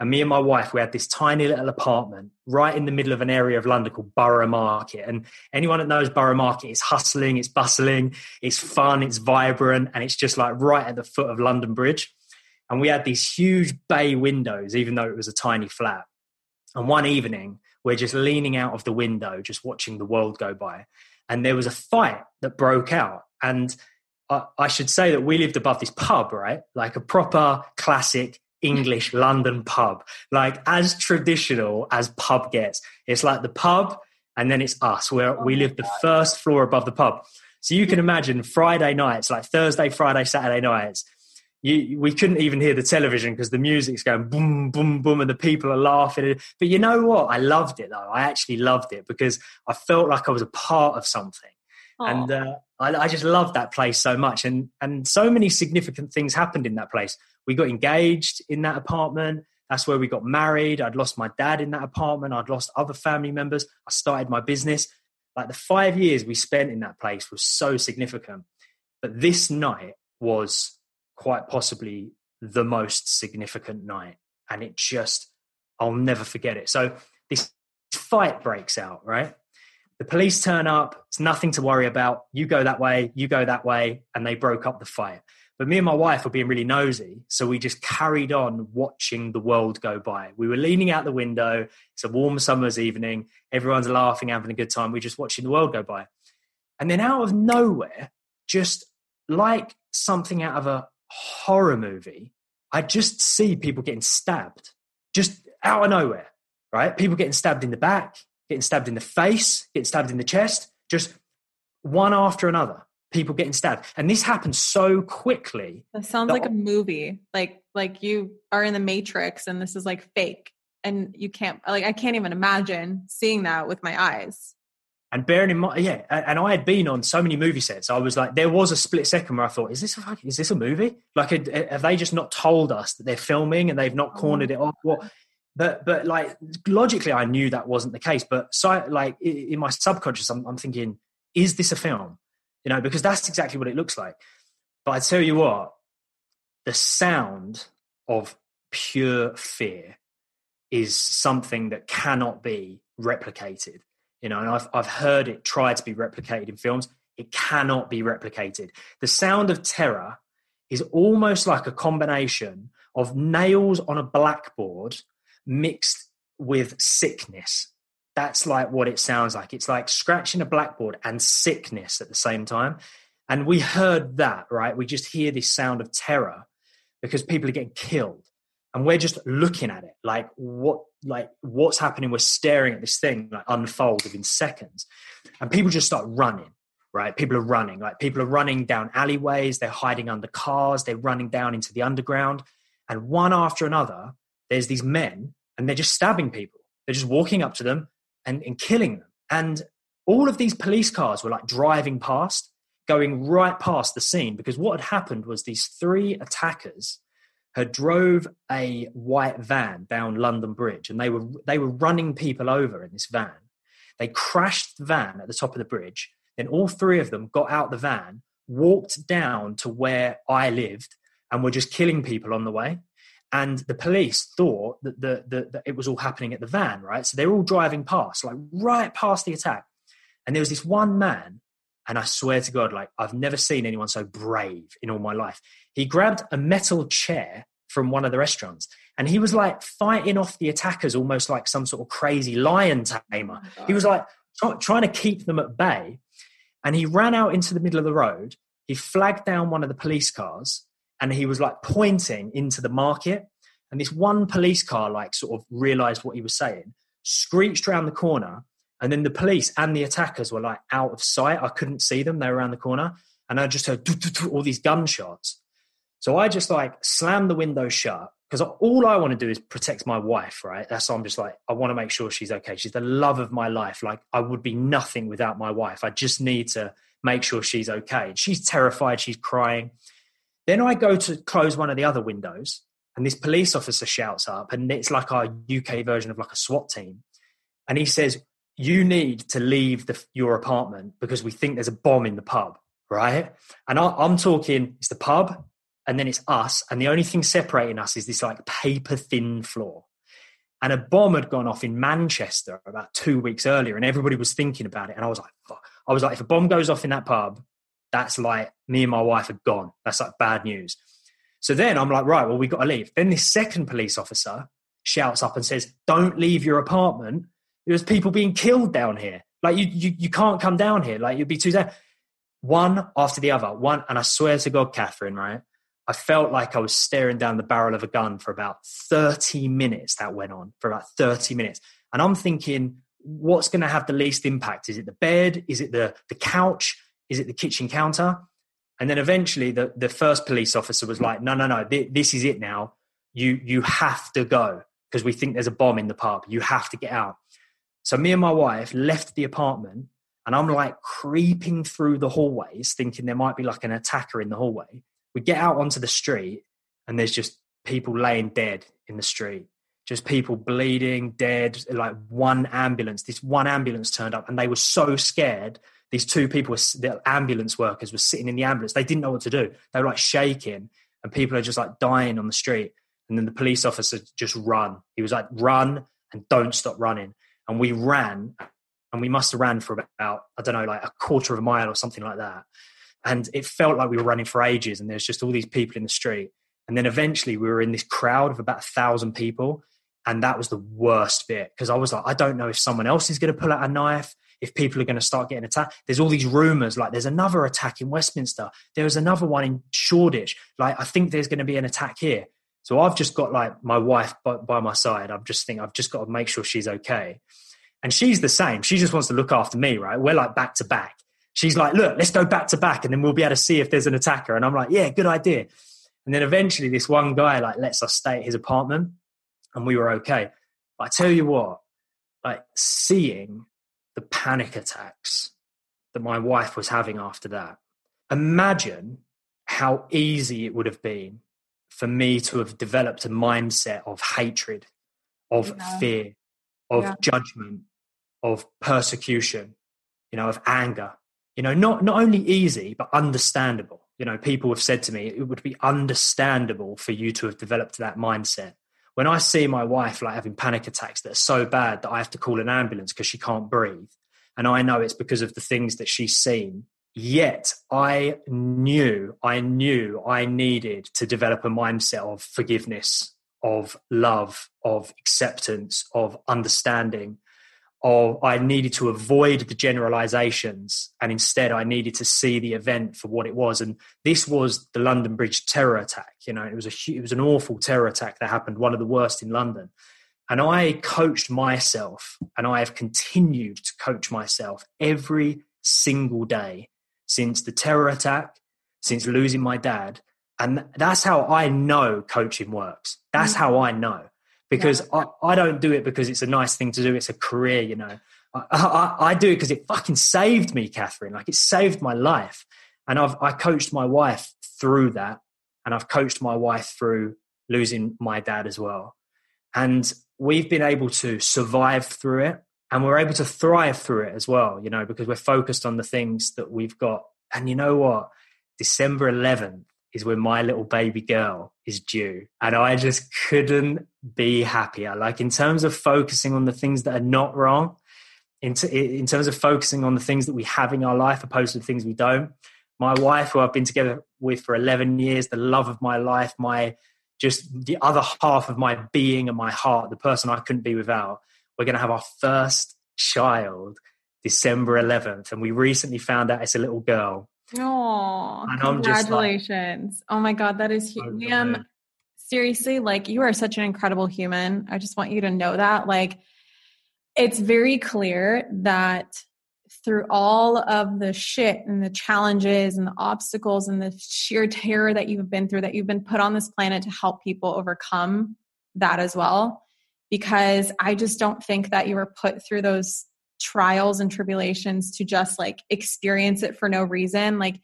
And me and my wife, we had this tiny little apartment right in the middle of an area of London called Borough Market. And anyone that knows Borough Market, it's hustling, it's bustling, it's fun, it's vibrant, and it's just like right at the foot of London Bridge. And we had these huge bay windows, even though it was a tiny flat. And one evening, we're just leaning out of the window, just watching the world go by. And there was a fight that broke out. And I, I should say that we lived above this pub, right? Like a proper classic English London pub, like as traditional as pub gets. It's like the pub, and then it's us, where oh we live the first floor above the pub. So you can imagine Friday nights, like Thursday, Friday, Saturday nights. You, we couldn't even hear the television because the music's going boom, boom, boom, and the people are laughing. But you know what? I loved it though. I actually loved it because I felt like I was a part of something. Aww. And uh, I, I just loved that place so much. And, and so many significant things happened in that place we got engaged in that apartment. That's where we got married. I'd lost my dad in that apartment. I'd lost other family members. I started my business. Like the five years we spent in that place was so significant. But this night was quite possibly the most significant night. And it just, I'll never forget it. So this fight breaks out, right? The police turn up. It's nothing to worry about. You go that way, you go that way. And they broke up the fight. But me and my wife were being really nosy. So we just carried on watching the world go by. We were leaning out the window. It's a warm summer's evening. Everyone's laughing, having a good time. We're just watching the world go by. And then out of nowhere, just like something out of a horror movie, I just see people getting stabbed, just out of nowhere, right? People getting stabbed in the back, getting stabbed in the face, getting stabbed in the chest, just one after another people getting stabbed. And this happens so quickly that sounds that like a movie. Like like you are in the matrix and this is like fake and you can't like i can't even imagine seeing that with my eyes and bearing in mind yeah and i had been on so many movie sets i was like there was a split second where i thought is this a, is this a movie like have they just not told us that they're filming and they've not oh cornered it off what but but like logically i knew that wasn't the case but so like in my subconscious I'm, I'm thinking is this a film you know, because that's exactly what it looks like. But I tell you what, the sound of pure fear is something that cannot be replicated. You know, and I've, I've heard it try to be replicated in films. It cannot be replicated. The sound of terror is almost like a combination of nails on a blackboard mixed with sickness that's like what it sounds like. It's like scratching a blackboard and sickness at the same time. And we heard that, right? We just hear this sound of terror because people are getting killed. And we're just looking at it like what like what's happening? We're staring at this thing like unfold within seconds. And people just start running, right? People are running. Like people are running down alleyways, they're hiding under cars, they're running down into the underground. And one after another, there's these men and they're just stabbing people. They're just walking up to them and, and killing them. And all of these police cars were like driving past, going right past the scene because what had happened was these three attackers had drove a white van down London Bridge and they were they were running people over in this van. They crashed the van at the top of the bridge. Then all three of them got out the van, walked down to where I lived, and were just killing people on the way and the police thought that, the, the, that it was all happening at the van, right? So they're all driving past, like right past the attack. And there was this one man, and I swear to God, like I've never seen anyone so brave in all my life. He grabbed a metal chair from one of the restaurants and he was like fighting off the attackers almost like some sort of crazy lion oh tamer. Oh he was like trying to keep them at bay. And he ran out into the middle of the road. He flagged down one of the police cars and he was like pointing into the market. And this one police car, like, sort of realized what he was saying, screeched around the corner. And then the police and the attackers were like out of sight. I couldn't see them, they were around the corner. And I just heard all these gunshots. So I just like slam the window shut because all I want to do is protect my wife, right? That's why I'm just like, I want to make sure she's okay. She's the love of my life. Like, I would be nothing without my wife. I just need to make sure she's okay. She's terrified, she's crying. Then I go to close one of the other windows, and this police officer shouts up, and it's like our UK version of like a SWAT team. And he says, You need to leave the, your apartment because we think there's a bomb in the pub, right? And I, I'm talking, it's the pub, and then it's us, and the only thing separating us is this like paper thin floor. And a bomb had gone off in Manchester about two weeks earlier, and everybody was thinking about it. And I was like, Fuck. I was like, if a bomb goes off in that pub, that's like me and my wife are gone. That's like bad news. So then I'm like, right, well, we got to leave. Then this second police officer shouts up and says, Don't leave your apartment. There's people being killed down here. Like you, you, you can't come down here. Like you'd be too dead. One after the other. One, and I swear to God, Kathrin, right? I felt like I was staring down the barrel of a gun for about 30 minutes. That went on for about 30 minutes. And I'm thinking, what's going to have the least impact? Is it the bed? Is it the, the couch? Is it the kitchen counter? And then eventually the, the first police officer was like, no, no, no, th- this is it now. You, you have to go because we think there's a bomb in the pub. You have to get out. So me and my wife left the apartment and I'm like creeping through the hallways thinking there might be like an attacker in the hallway. We get out onto the street and there's just people laying dead in the street. Just people bleeding dead like one ambulance this one ambulance turned up and they were so scared. These two people the ambulance workers were sitting in the ambulance. They didn't know what to do. They were like shaking and people are just like dying on the street. And then the police officer just run. He was like run and don't stop running and we ran and we must have ran for about i don't know like a quarter of a mile or something like that. And it felt like we were running for ages and there's just all these people in the street. And then eventually we were in this crowd of about a thousand people and that was the worst bit because i was like i don't know if someone else is going to pull out a knife if people are going to start getting attacked. There's all these rumors like there's another attack in westminster. There was another one in shoreditch. Like i think there's going to be an attack here so i've just got like my wife by, by my side i'm just think i've just got to make sure she's okay and she's the same she just wants to look after me right we're like back to back she's like, look, let's go back to back and then we'll be able to see if there's an attacker. And I'm like, yeah, good idea. And then eventually this one guy like lets us stay at his apartment and we were okay. But I tell you what, like seeing the panic attacks that my wife was having after that, imagine how easy it would have been for me to have developed a mindset of hatred, of yeah. fear, of yeah. judgment, of persecution, you know, of anger you know not not only easy but understandable you know people have said to me it would be understandable for you to have developed that mindset when i see my wife like having panic attacks that are so bad that i have to call an ambulance because she can't breathe and i know it's because of the things that she's seen yet i knew i knew i needed to develop a mindset of forgiveness of love of acceptance of understanding of I needed to avoid the generalizations and instead I needed to see the event for what it was. And this was the London Bridge terror attack. You know, it was a it was an awful terror attack that happened, one of the worst in London. And I coached myself, and I have continued to coach myself every single day since the terror attack, since losing my dad. And that's how I know coaching works. That's mm. how I know because yeah. I, I don't do it because it's a nice thing to do. It's a career, you know. I, I, I do it because it fucking saved me, Kathrin. Like it saved my life. And I've I coached my wife through that. And I've coached my wife through losing my dad as well. And we've been able to survive through it and we're able to thrive through it as well, you know, because we're focused on the things that we've got. And you know what? December 11th is when my little baby girl is due. And I just couldn't be happier. Like, in terms of focusing on the things that are not wrong, in, t- in terms of focusing on the things that we have in our life opposed to the things we don't. My wife, who I've been together with for 11 years, the love of my life, my just the other half of my being and my heart, the person I couldn't be without. We're going to have our first child December 11th. And we recently found out it's a little girl. Oh, congratulations. Like, oh my God, that is huge. Liam, seriously, like you are such an incredible human. I just want you to know that. Like, it's very clear that through all of the shit and the challenges and the obstacles and the sheer terror that you've been through, that you've been put on this planet to help people overcome that as well. Because I just don't think that you were put through those trials and tribulations to just like experience it for no reason. Like,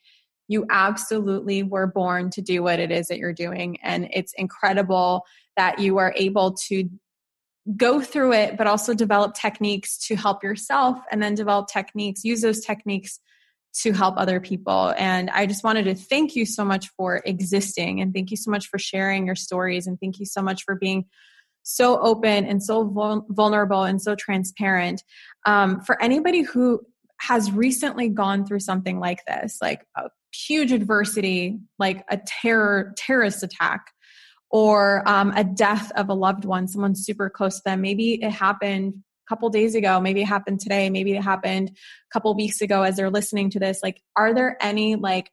you absolutely were born to do what it is that you're doing. And it's incredible that you are able to go through it, but also develop techniques to help yourself and then develop techniques, use those techniques to help other people. And I just wanted to thank you so much for existing and thank you so much for sharing your stories and thank you so much for being so open and so vul- vulnerable and so transparent. Um, for anybody who has recently gone through something like this, like a huge adversity, like a terror terrorist attack, or um, a death of a loved one, someone super close to them. Maybe it happened a couple days ago, maybe it happened today, maybe it happened a couple weeks ago as they're listening to this. Like, are there any like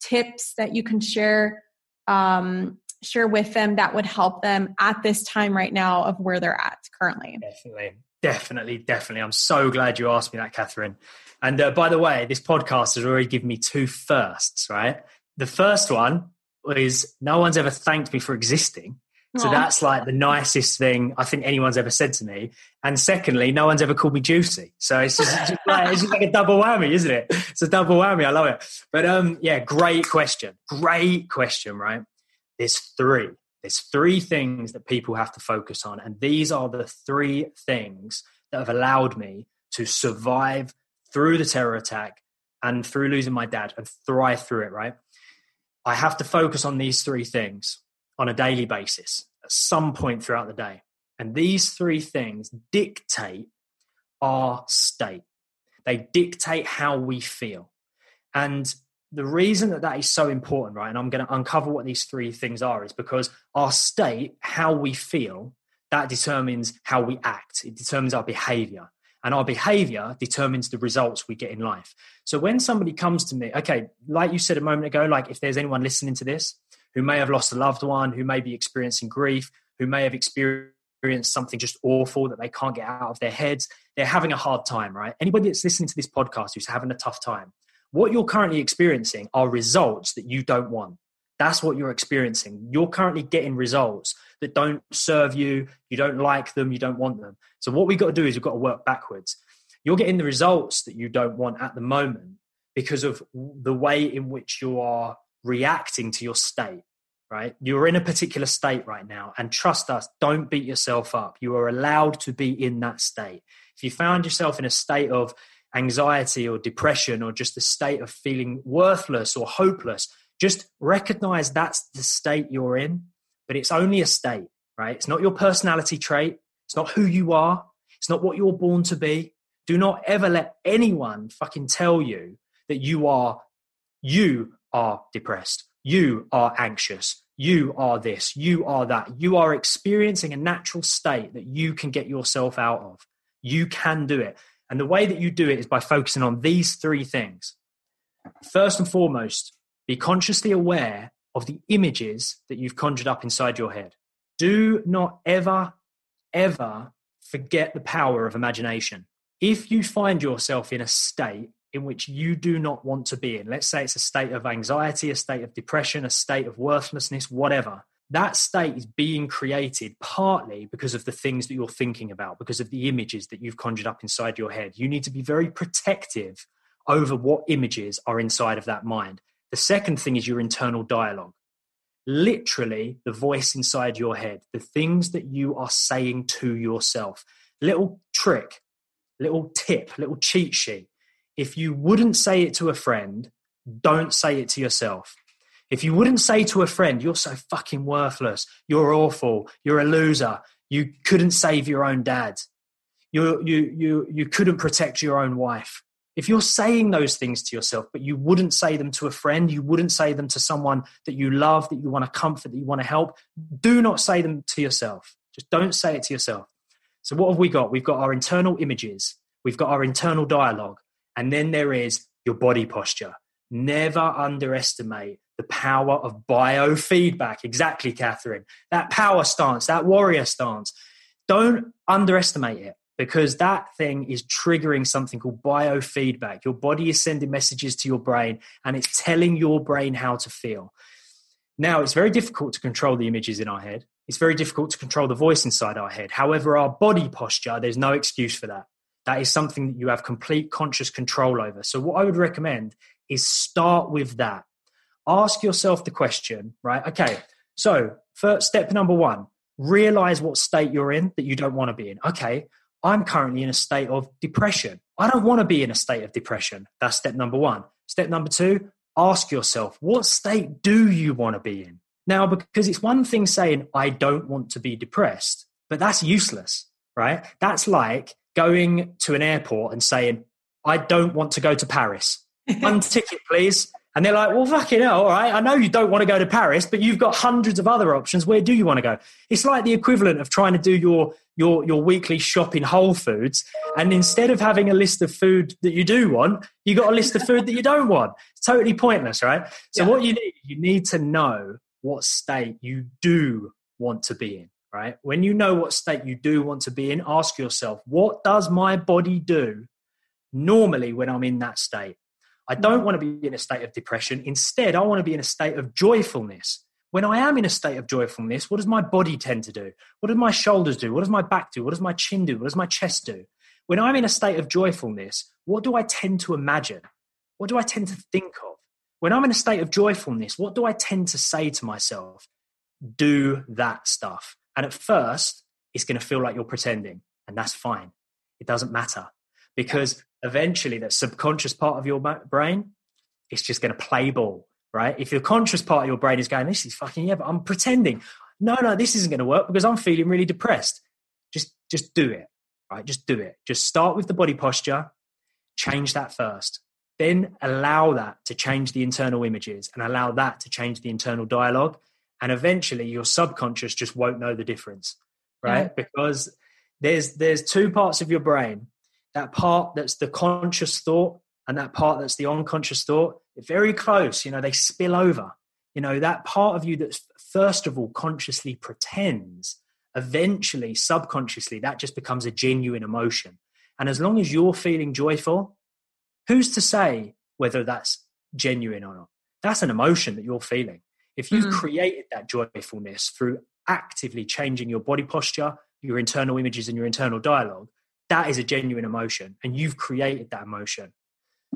tips that you can share um, share with them that would help them at this time right now of where they're at currently? Definitely. Definitely, definitely. I'm so glad you asked me that, Kathrin. And uh, by the way, this podcast has already given me two firsts, right? The first one is no one's ever thanked me for existing. So Aww. that's like the nicest thing I think anyone's ever said to me. And secondly, no one's ever called me juicy. So it's just, just like, it's just like a double whammy, isn't it? It's a double whammy. I love it. But um, yeah, great question. Great question, right? There's three. There's three things that people have to focus on. And these are the three things that have allowed me to survive through the terror attack and through losing my dad and thrive through it, right? I have to focus on these three things on a daily basis at some point throughout the day. And these three things dictate our state, they dictate how we feel. And the reason that that is so important, right, and I'm going to uncover what these three things are, is because our state, how we feel, that determines how we act, it determines our behavior. And our behavior determines the results we get in life. So when somebody comes to me, okay, like you said a moment ago, like if there's anyone listening to this who may have lost a loved one, who may be experiencing grief, who may have experienced something just awful that they can't get out of their heads, they're having a hard time, right? Anybody that's listening to this podcast who's having a tough time, what you're currently experiencing are results that you don't want. That's what you're experiencing. You're currently getting results that don't serve you, you don't like them, you don't want them. So, what we've got to do is we've got to work backwards. You're getting the results that you don't want at the moment because of the way in which you are reacting to your state, right? You're in a particular state right now. And trust us, don't beat yourself up. You are allowed to be in that state. If you found yourself in a state of anxiety or depression or just the state of feeling worthless or hopeless, just recognize that's the state you're in but it's only a state, right? It's not your personality trait. It's not who you are. It's not what you're born to be. Do not ever let anyone fucking tell you that you are, you are depressed. You are anxious. You are this. You are that. You are experiencing a natural state that you can get yourself out of. You can do it. And the way that you do it is by focusing on these three things. First and foremost, be consciously aware of the images that you've conjured up inside your head. Do not ever, ever forget the power of imagination. If you find yourself in a state in which you do not want to be in, let's say it's a state of anxiety, a state of depression, a state of worthlessness, whatever, that state is being created partly because of the things that you're thinking about, because of the images that you've conjured up inside your head. You need to be very protective over what images are inside of that mind. The second thing is your internal dialogue. Literally, the voice inside your head, the things that you are saying to yourself. Little trick, little tip, little cheat sheet. If you wouldn't say it to a friend, don't say it to yourself. If you wouldn't say to a friend, you're so fucking worthless, you're awful, you're a loser, you couldn't save your own dad, you, you, you, you couldn't protect your own wife, if you're saying those things to yourself, but you wouldn't say them to a friend, you wouldn't say them to someone that you love, that you want to comfort, that you want to help, do not say them to yourself. Just don't say it to yourself. So, what have we got? We've got our internal images, we've got our internal dialogue, and then there is your body posture. Never underestimate the power of biofeedback. Exactly, Kathrin. That power stance, that warrior stance. Don't underestimate it because that thing is triggering something called biofeedback. Your body is sending messages to your brain and it's telling your brain how to feel. Now, it's very difficult to control the images in our head. It's very difficult to control the voice inside our head. However, our body posture, there's no excuse for that. That is something that you have complete conscious control over. So, what I would recommend is start with that. Ask yourself the question, right? Okay, so first step number one realize what state you're in that you don't want to be in. Okay, I'm currently in a state of depression. I don't want to be in a state of depression. That's step number one. Step number two, ask yourself, what state do you want to be in? Now, because it's one thing saying, I don't want to be depressed, but that's useless, right? That's like going to an airport and saying, I don't want to go to Paris. One ticket, please. And they're like, well, fucking hell, all right. I know you don't want to go to Paris, but you've got hundreds of other options. Where do you want to go? It's like the equivalent of trying to do your your your weekly shop in Whole Foods, and instead of having a list of food that you do want, you got a list of food that you don't want. It's totally pointless, right? So yeah. what you need, you need to know what state you do want to be in, right? When you know what state you do want to be in, ask yourself, what does my body do normally when I'm in that state? I don't want to be in a state of depression. Instead, I want to be in a state of joyfulness. When I am in a state of joyfulness, what does my body tend to do? What do my shoulders do? What does my back do? What does my chin do? What does my chest do? When I'm in a state of joyfulness, what do I tend to imagine? What do I tend to think of? When I'm in a state of joyfulness, what do I tend to say to myself? Do that stuff. And at first, it's going to feel like you're pretending, and that's fine. It doesn't matter because eventually that subconscious part of your brain is just going to play ball, right? If your conscious part of your brain is going, this is fucking, yeah, but I'm pretending. No, no, this isn't going to work because I'm feeling really depressed. Just, just do it, right? Just do it. Just start with the body posture, change that first. Then allow that to change the internal images and allow that to change the internal dialogue. And eventually your subconscious just won't know the difference, right? Yeah. Because there's there's two parts of your brain that part that's the conscious thought and that part that's the unconscious thought, very close. You know, they spill over. You know, that part of you that first of all consciously pretends, eventually, subconsciously, that just becomes a genuine emotion. And as long as you're feeling joyful, who's to say whether that's genuine or not? That's an emotion that you're feeling. If you've mm-hmm. created that joyfulness through actively changing your body posture, your internal images, and your internal dialogue, that is a genuine emotion and you've created that emotion.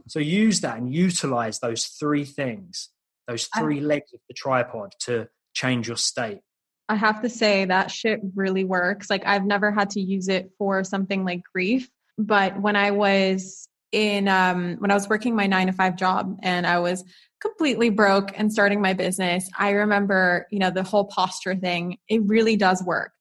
So use that and utilize those three things those three I, legs of the tripod to change your state. I have to say that shit really works. Like i've never had to use it for something like grief but when i was in um when i was working my nine to five job and i was completely broke and starting my business i remember you know the whole posture thing. It really does work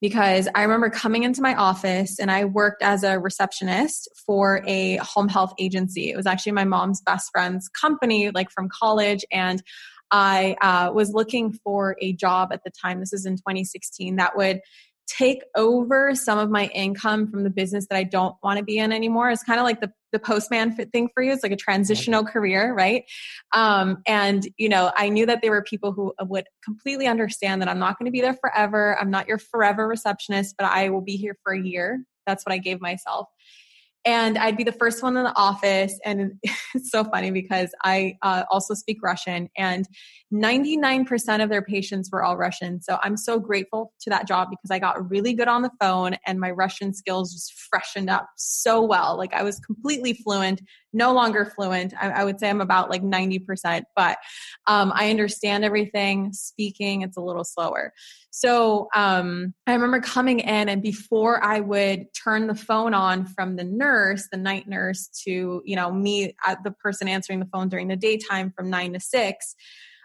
because I remember coming into my office and I worked as a receptionist for a home health agency. It was actually my mom's best friend's company, like from college. And I uh, was looking for a job at the time. This is in 2016 that would take over some of my income from the business that I don't want to be in anymore. It's kind of like the the postman thing for you. It's like a transitional career, right? Um, and you know, I knew that there were people who would completely understand that I'm not going to be there forever. I'm not your forever receptionist, but I will be here for a year. That's what I gave myself and I'd be the first one in the office. And it's so funny because I uh, also speak Russian, and 99% of their patients were all Russian. So I'm so grateful to that job because I got really good on the phone, and my Russian skills just freshened up so well. Like I was completely fluent, no longer fluent. I, I would say I'm about like 90%, but um, I understand everything. Speaking, it's a little slower. So um, I remember coming in, and before I would turn the phone on from the nurse, the night nurse, to you know me, uh, the person answering the phone during the daytime from nine to six,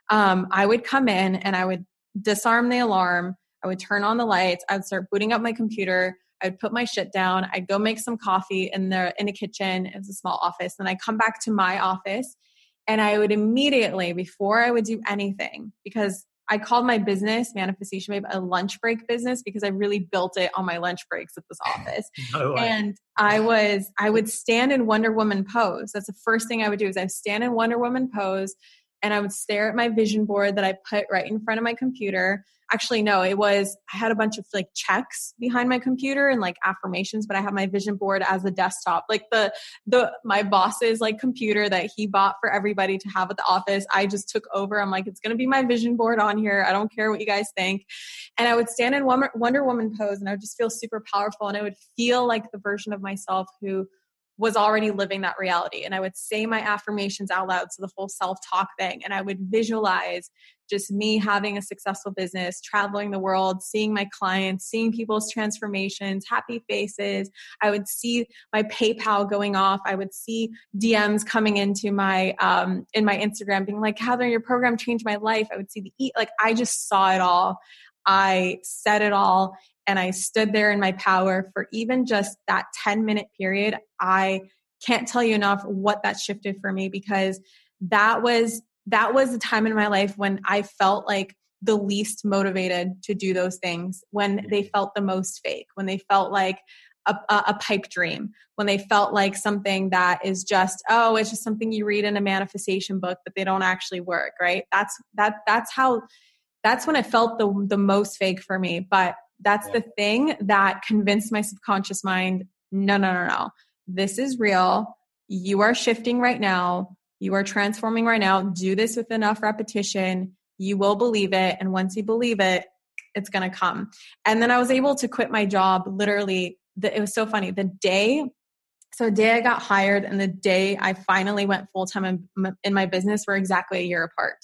um, I would come in and I would disarm the alarm. I would turn on the lights. I would start booting up my computer. I'd put my shit down. I'd go make some coffee in the in the kitchen. It was a small office. Then I come back to my office, and I would immediately, before I would do anything, because I called my business Manifestation Babe a lunch break business because I really built it on my lunch breaks at this office. And I was I would stand in Wonder Woman pose. That's the first thing I would do is I stand in Wonder Woman pose and I would stare at my vision board that I put right in front of my computer actually no it was i had a bunch of like checks behind my computer and like affirmations but i have my vision board as a desktop. Like the the my boss's like computer that he bought for everybody to have at the office i just took over. I'm like it's going to be my vision board on here. I don't care what you guys think. And i would stand in wonder woman pose and i would just feel super powerful and i would feel like the version of myself who was already living that reality. And I would say my affirmations out loud. So the whole self talk thing. And I would visualize just me having a successful business, traveling the world, seeing my clients, seeing people's transformations, happy faces. I would see my PayPal going off. I would see DMs coming into my um, in my Instagram, being like, "Kathrin, your program changed my life." I would see the eat like I just saw it all. I said it all, and I stood there in my power for even just that 10 minute period. I can't tell you enough what that shifted for me because that was that was the time in my life when I felt like the least motivated to do those things when they mm-hmm. felt the most fake when they felt like a, a, pipe dream when they felt like something that is just oh it's just something you read in a manifestation book but they don't actually work right that's that that's how that's when it felt the the most fake for me but that's the thing that convinced my subconscious mind no, no, no, no. This is real. You are shifting right now. You are transforming right now. Do this with enough repetition. You will believe it. And once you believe it, it's going to come. And then I was able to quit my job literally. The, it was so funny. The day, so the day I got hired and the day I finally went full time in, in my business were exactly a year apart.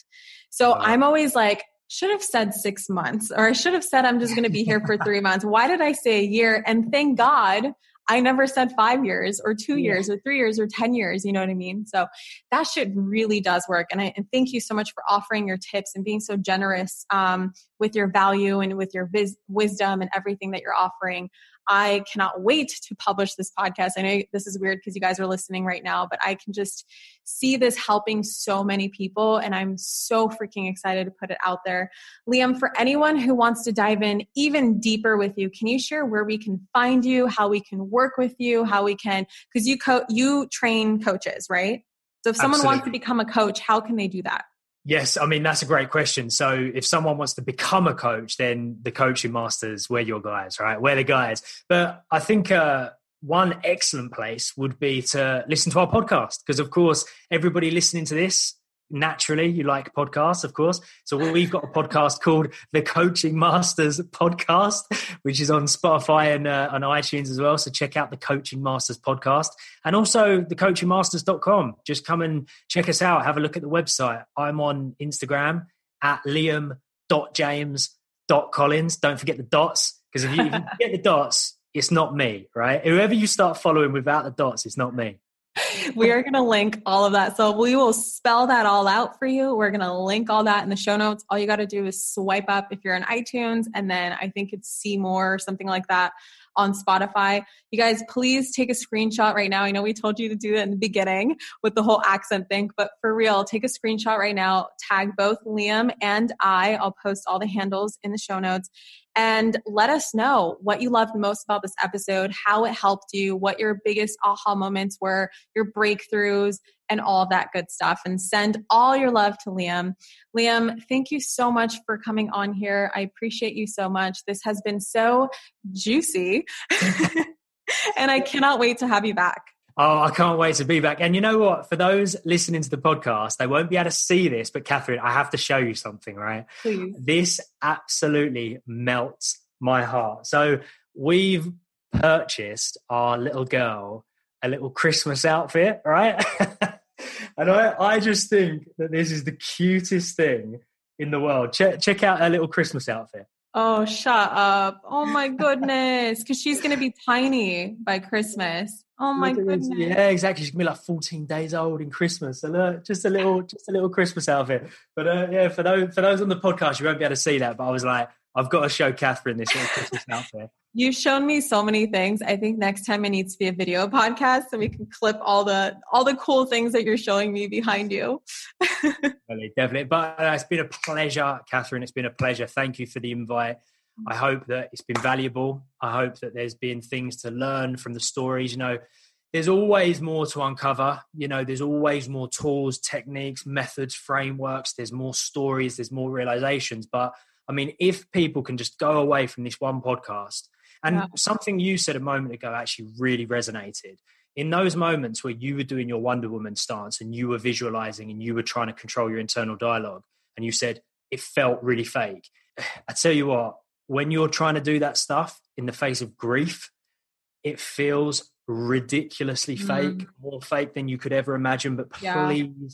So wow. I'm always like, should have said six months, or I should have said I'm just going to be here for three months. Why did I say a year? And thank God I never said five years or two years or three years or 10 years. You know what I mean? So that shit really does work. And, I, and thank you so much for offering your tips and being so generous um, with your value and with your vis- wisdom and everything that you're offering. I cannot wait to publish this podcast. I know this is weird because you guys are listening right now, but I can just see this helping so many people. And I'm so freaking excited to put it out there. Liam, for anyone who wants to dive in even deeper with you, can you share where we can find you, how we can work with you, how we can, because you, co- you train coaches, right? So if someone Absolutely. wants to become a coach, how can they do that? Yes, I mean that's a great question. So if someone wants to become a coach, then the coaching masters, we're your guys, right? We're the guys. But I think uh, one excellent place would be to listen to our podcast because, of course, everybody listening to this naturally you like podcasts of course. So we've got a podcast called the coaching masters podcast which is on spotify and uh, on itunes as well. So check out the coaching masters podcast. And also the coachingmasters.com just come and check us out. Have a look at the website. I'm on instagram at liam.james.collins don't forget the dots because if you, if you get the dots it's not me right? Whoever you start following without the dots it's not me we are going to link all of that. So we will spell that all out for you. We're going to link all that in the show notes. All you got to do is swipe up if you're on iTunes, and then I think it's see more or something like that on Spotify. You guys, please take a screenshot right now. I know we told you to do it in the beginning with the whole accent thing, but for real, take a screenshot right now. Tag both Liam and I. I'll post all the handles in the show notes and let us know what you loved most about this episode, how it helped you, what your biggest aha moments were, your breakthroughs, and all that good stuff. And send all your love to Liam. Liam, thank you so much for coming on here. I appreciate you so much. This has been so juicy. and I cannot wait to have you back. Oh, I can't wait to be back. And you know what? For those listening to the podcast, they won't be able to see this, but Kathrin, I have to show you something, right? Please. This absolutely melts my heart. So we've purchased our little girl a little Christmas outfit, right? and I, I just think that this is the cutest thing in the world. Check, check out her little Christmas outfit. Oh, shut up. Oh my goodness. Because she's going to be tiny by Christmas. Oh my goodness. Yeah, exactly. She's gonna be like 14 days old in Christmas. And uh, just a little just a little Christmas outfit. But uh, yeah, for those for those on the podcast, you won't be able to see that. But I was like, I've got to show Kathrin this little Christmas outfit. You've shown me so many things. I think next time it needs to be a video podcast so we can clip all the all the cool things that you're showing me behind you. definitely, definitely. But uh, it's been a pleasure, Kathrin. It's been a pleasure. Thank you for the invite. I hope that it's been valuable. I hope that there's been things to learn from the stories. You know, there's always more to uncover. You know, there's always more tools, techniques, methods, frameworks. There's more stories, there's more realizations. But I mean, if people can just go away from this one podcast, and something you said a moment ago actually really resonated. In those moments where you were doing your Wonder Woman stance and you were visualizing and you were trying to control your internal dialogue, and you said it felt really fake. I tell you what, when you're trying to do that stuff in the face of grief, it feels ridiculously mm. fake, more fake than you could ever imagine. But please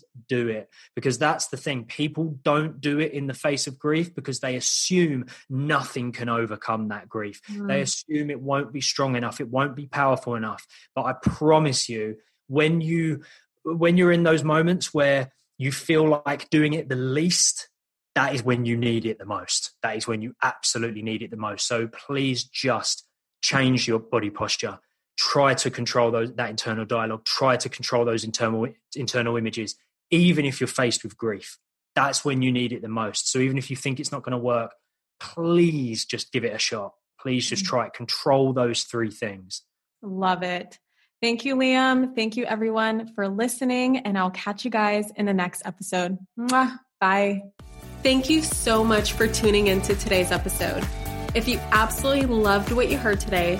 yeah. do it because that's the thing. People don't do it in the face of grief because they assume nothing can overcome that grief. Mm. They assume it won't be strong enough, it won't be powerful enough. But I promise you, when you when you're in those moments where you feel like doing it the least that is when you need it the most. That is when you absolutely need it the most. So please just change your body posture try to control those that internal dialogue try to control those internal internal images even if you're faced with grief. That's when you need it the most. So even if you think it's not going to work please just give it a shot. Please just mm. try it. Control those three things. Love it. Thank you liam. Thank you everyone for listening and i'll catch you guys in the next episode. Mwah. bye. Thank you so much for tuning into today's episode. If you absolutely loved what you heard today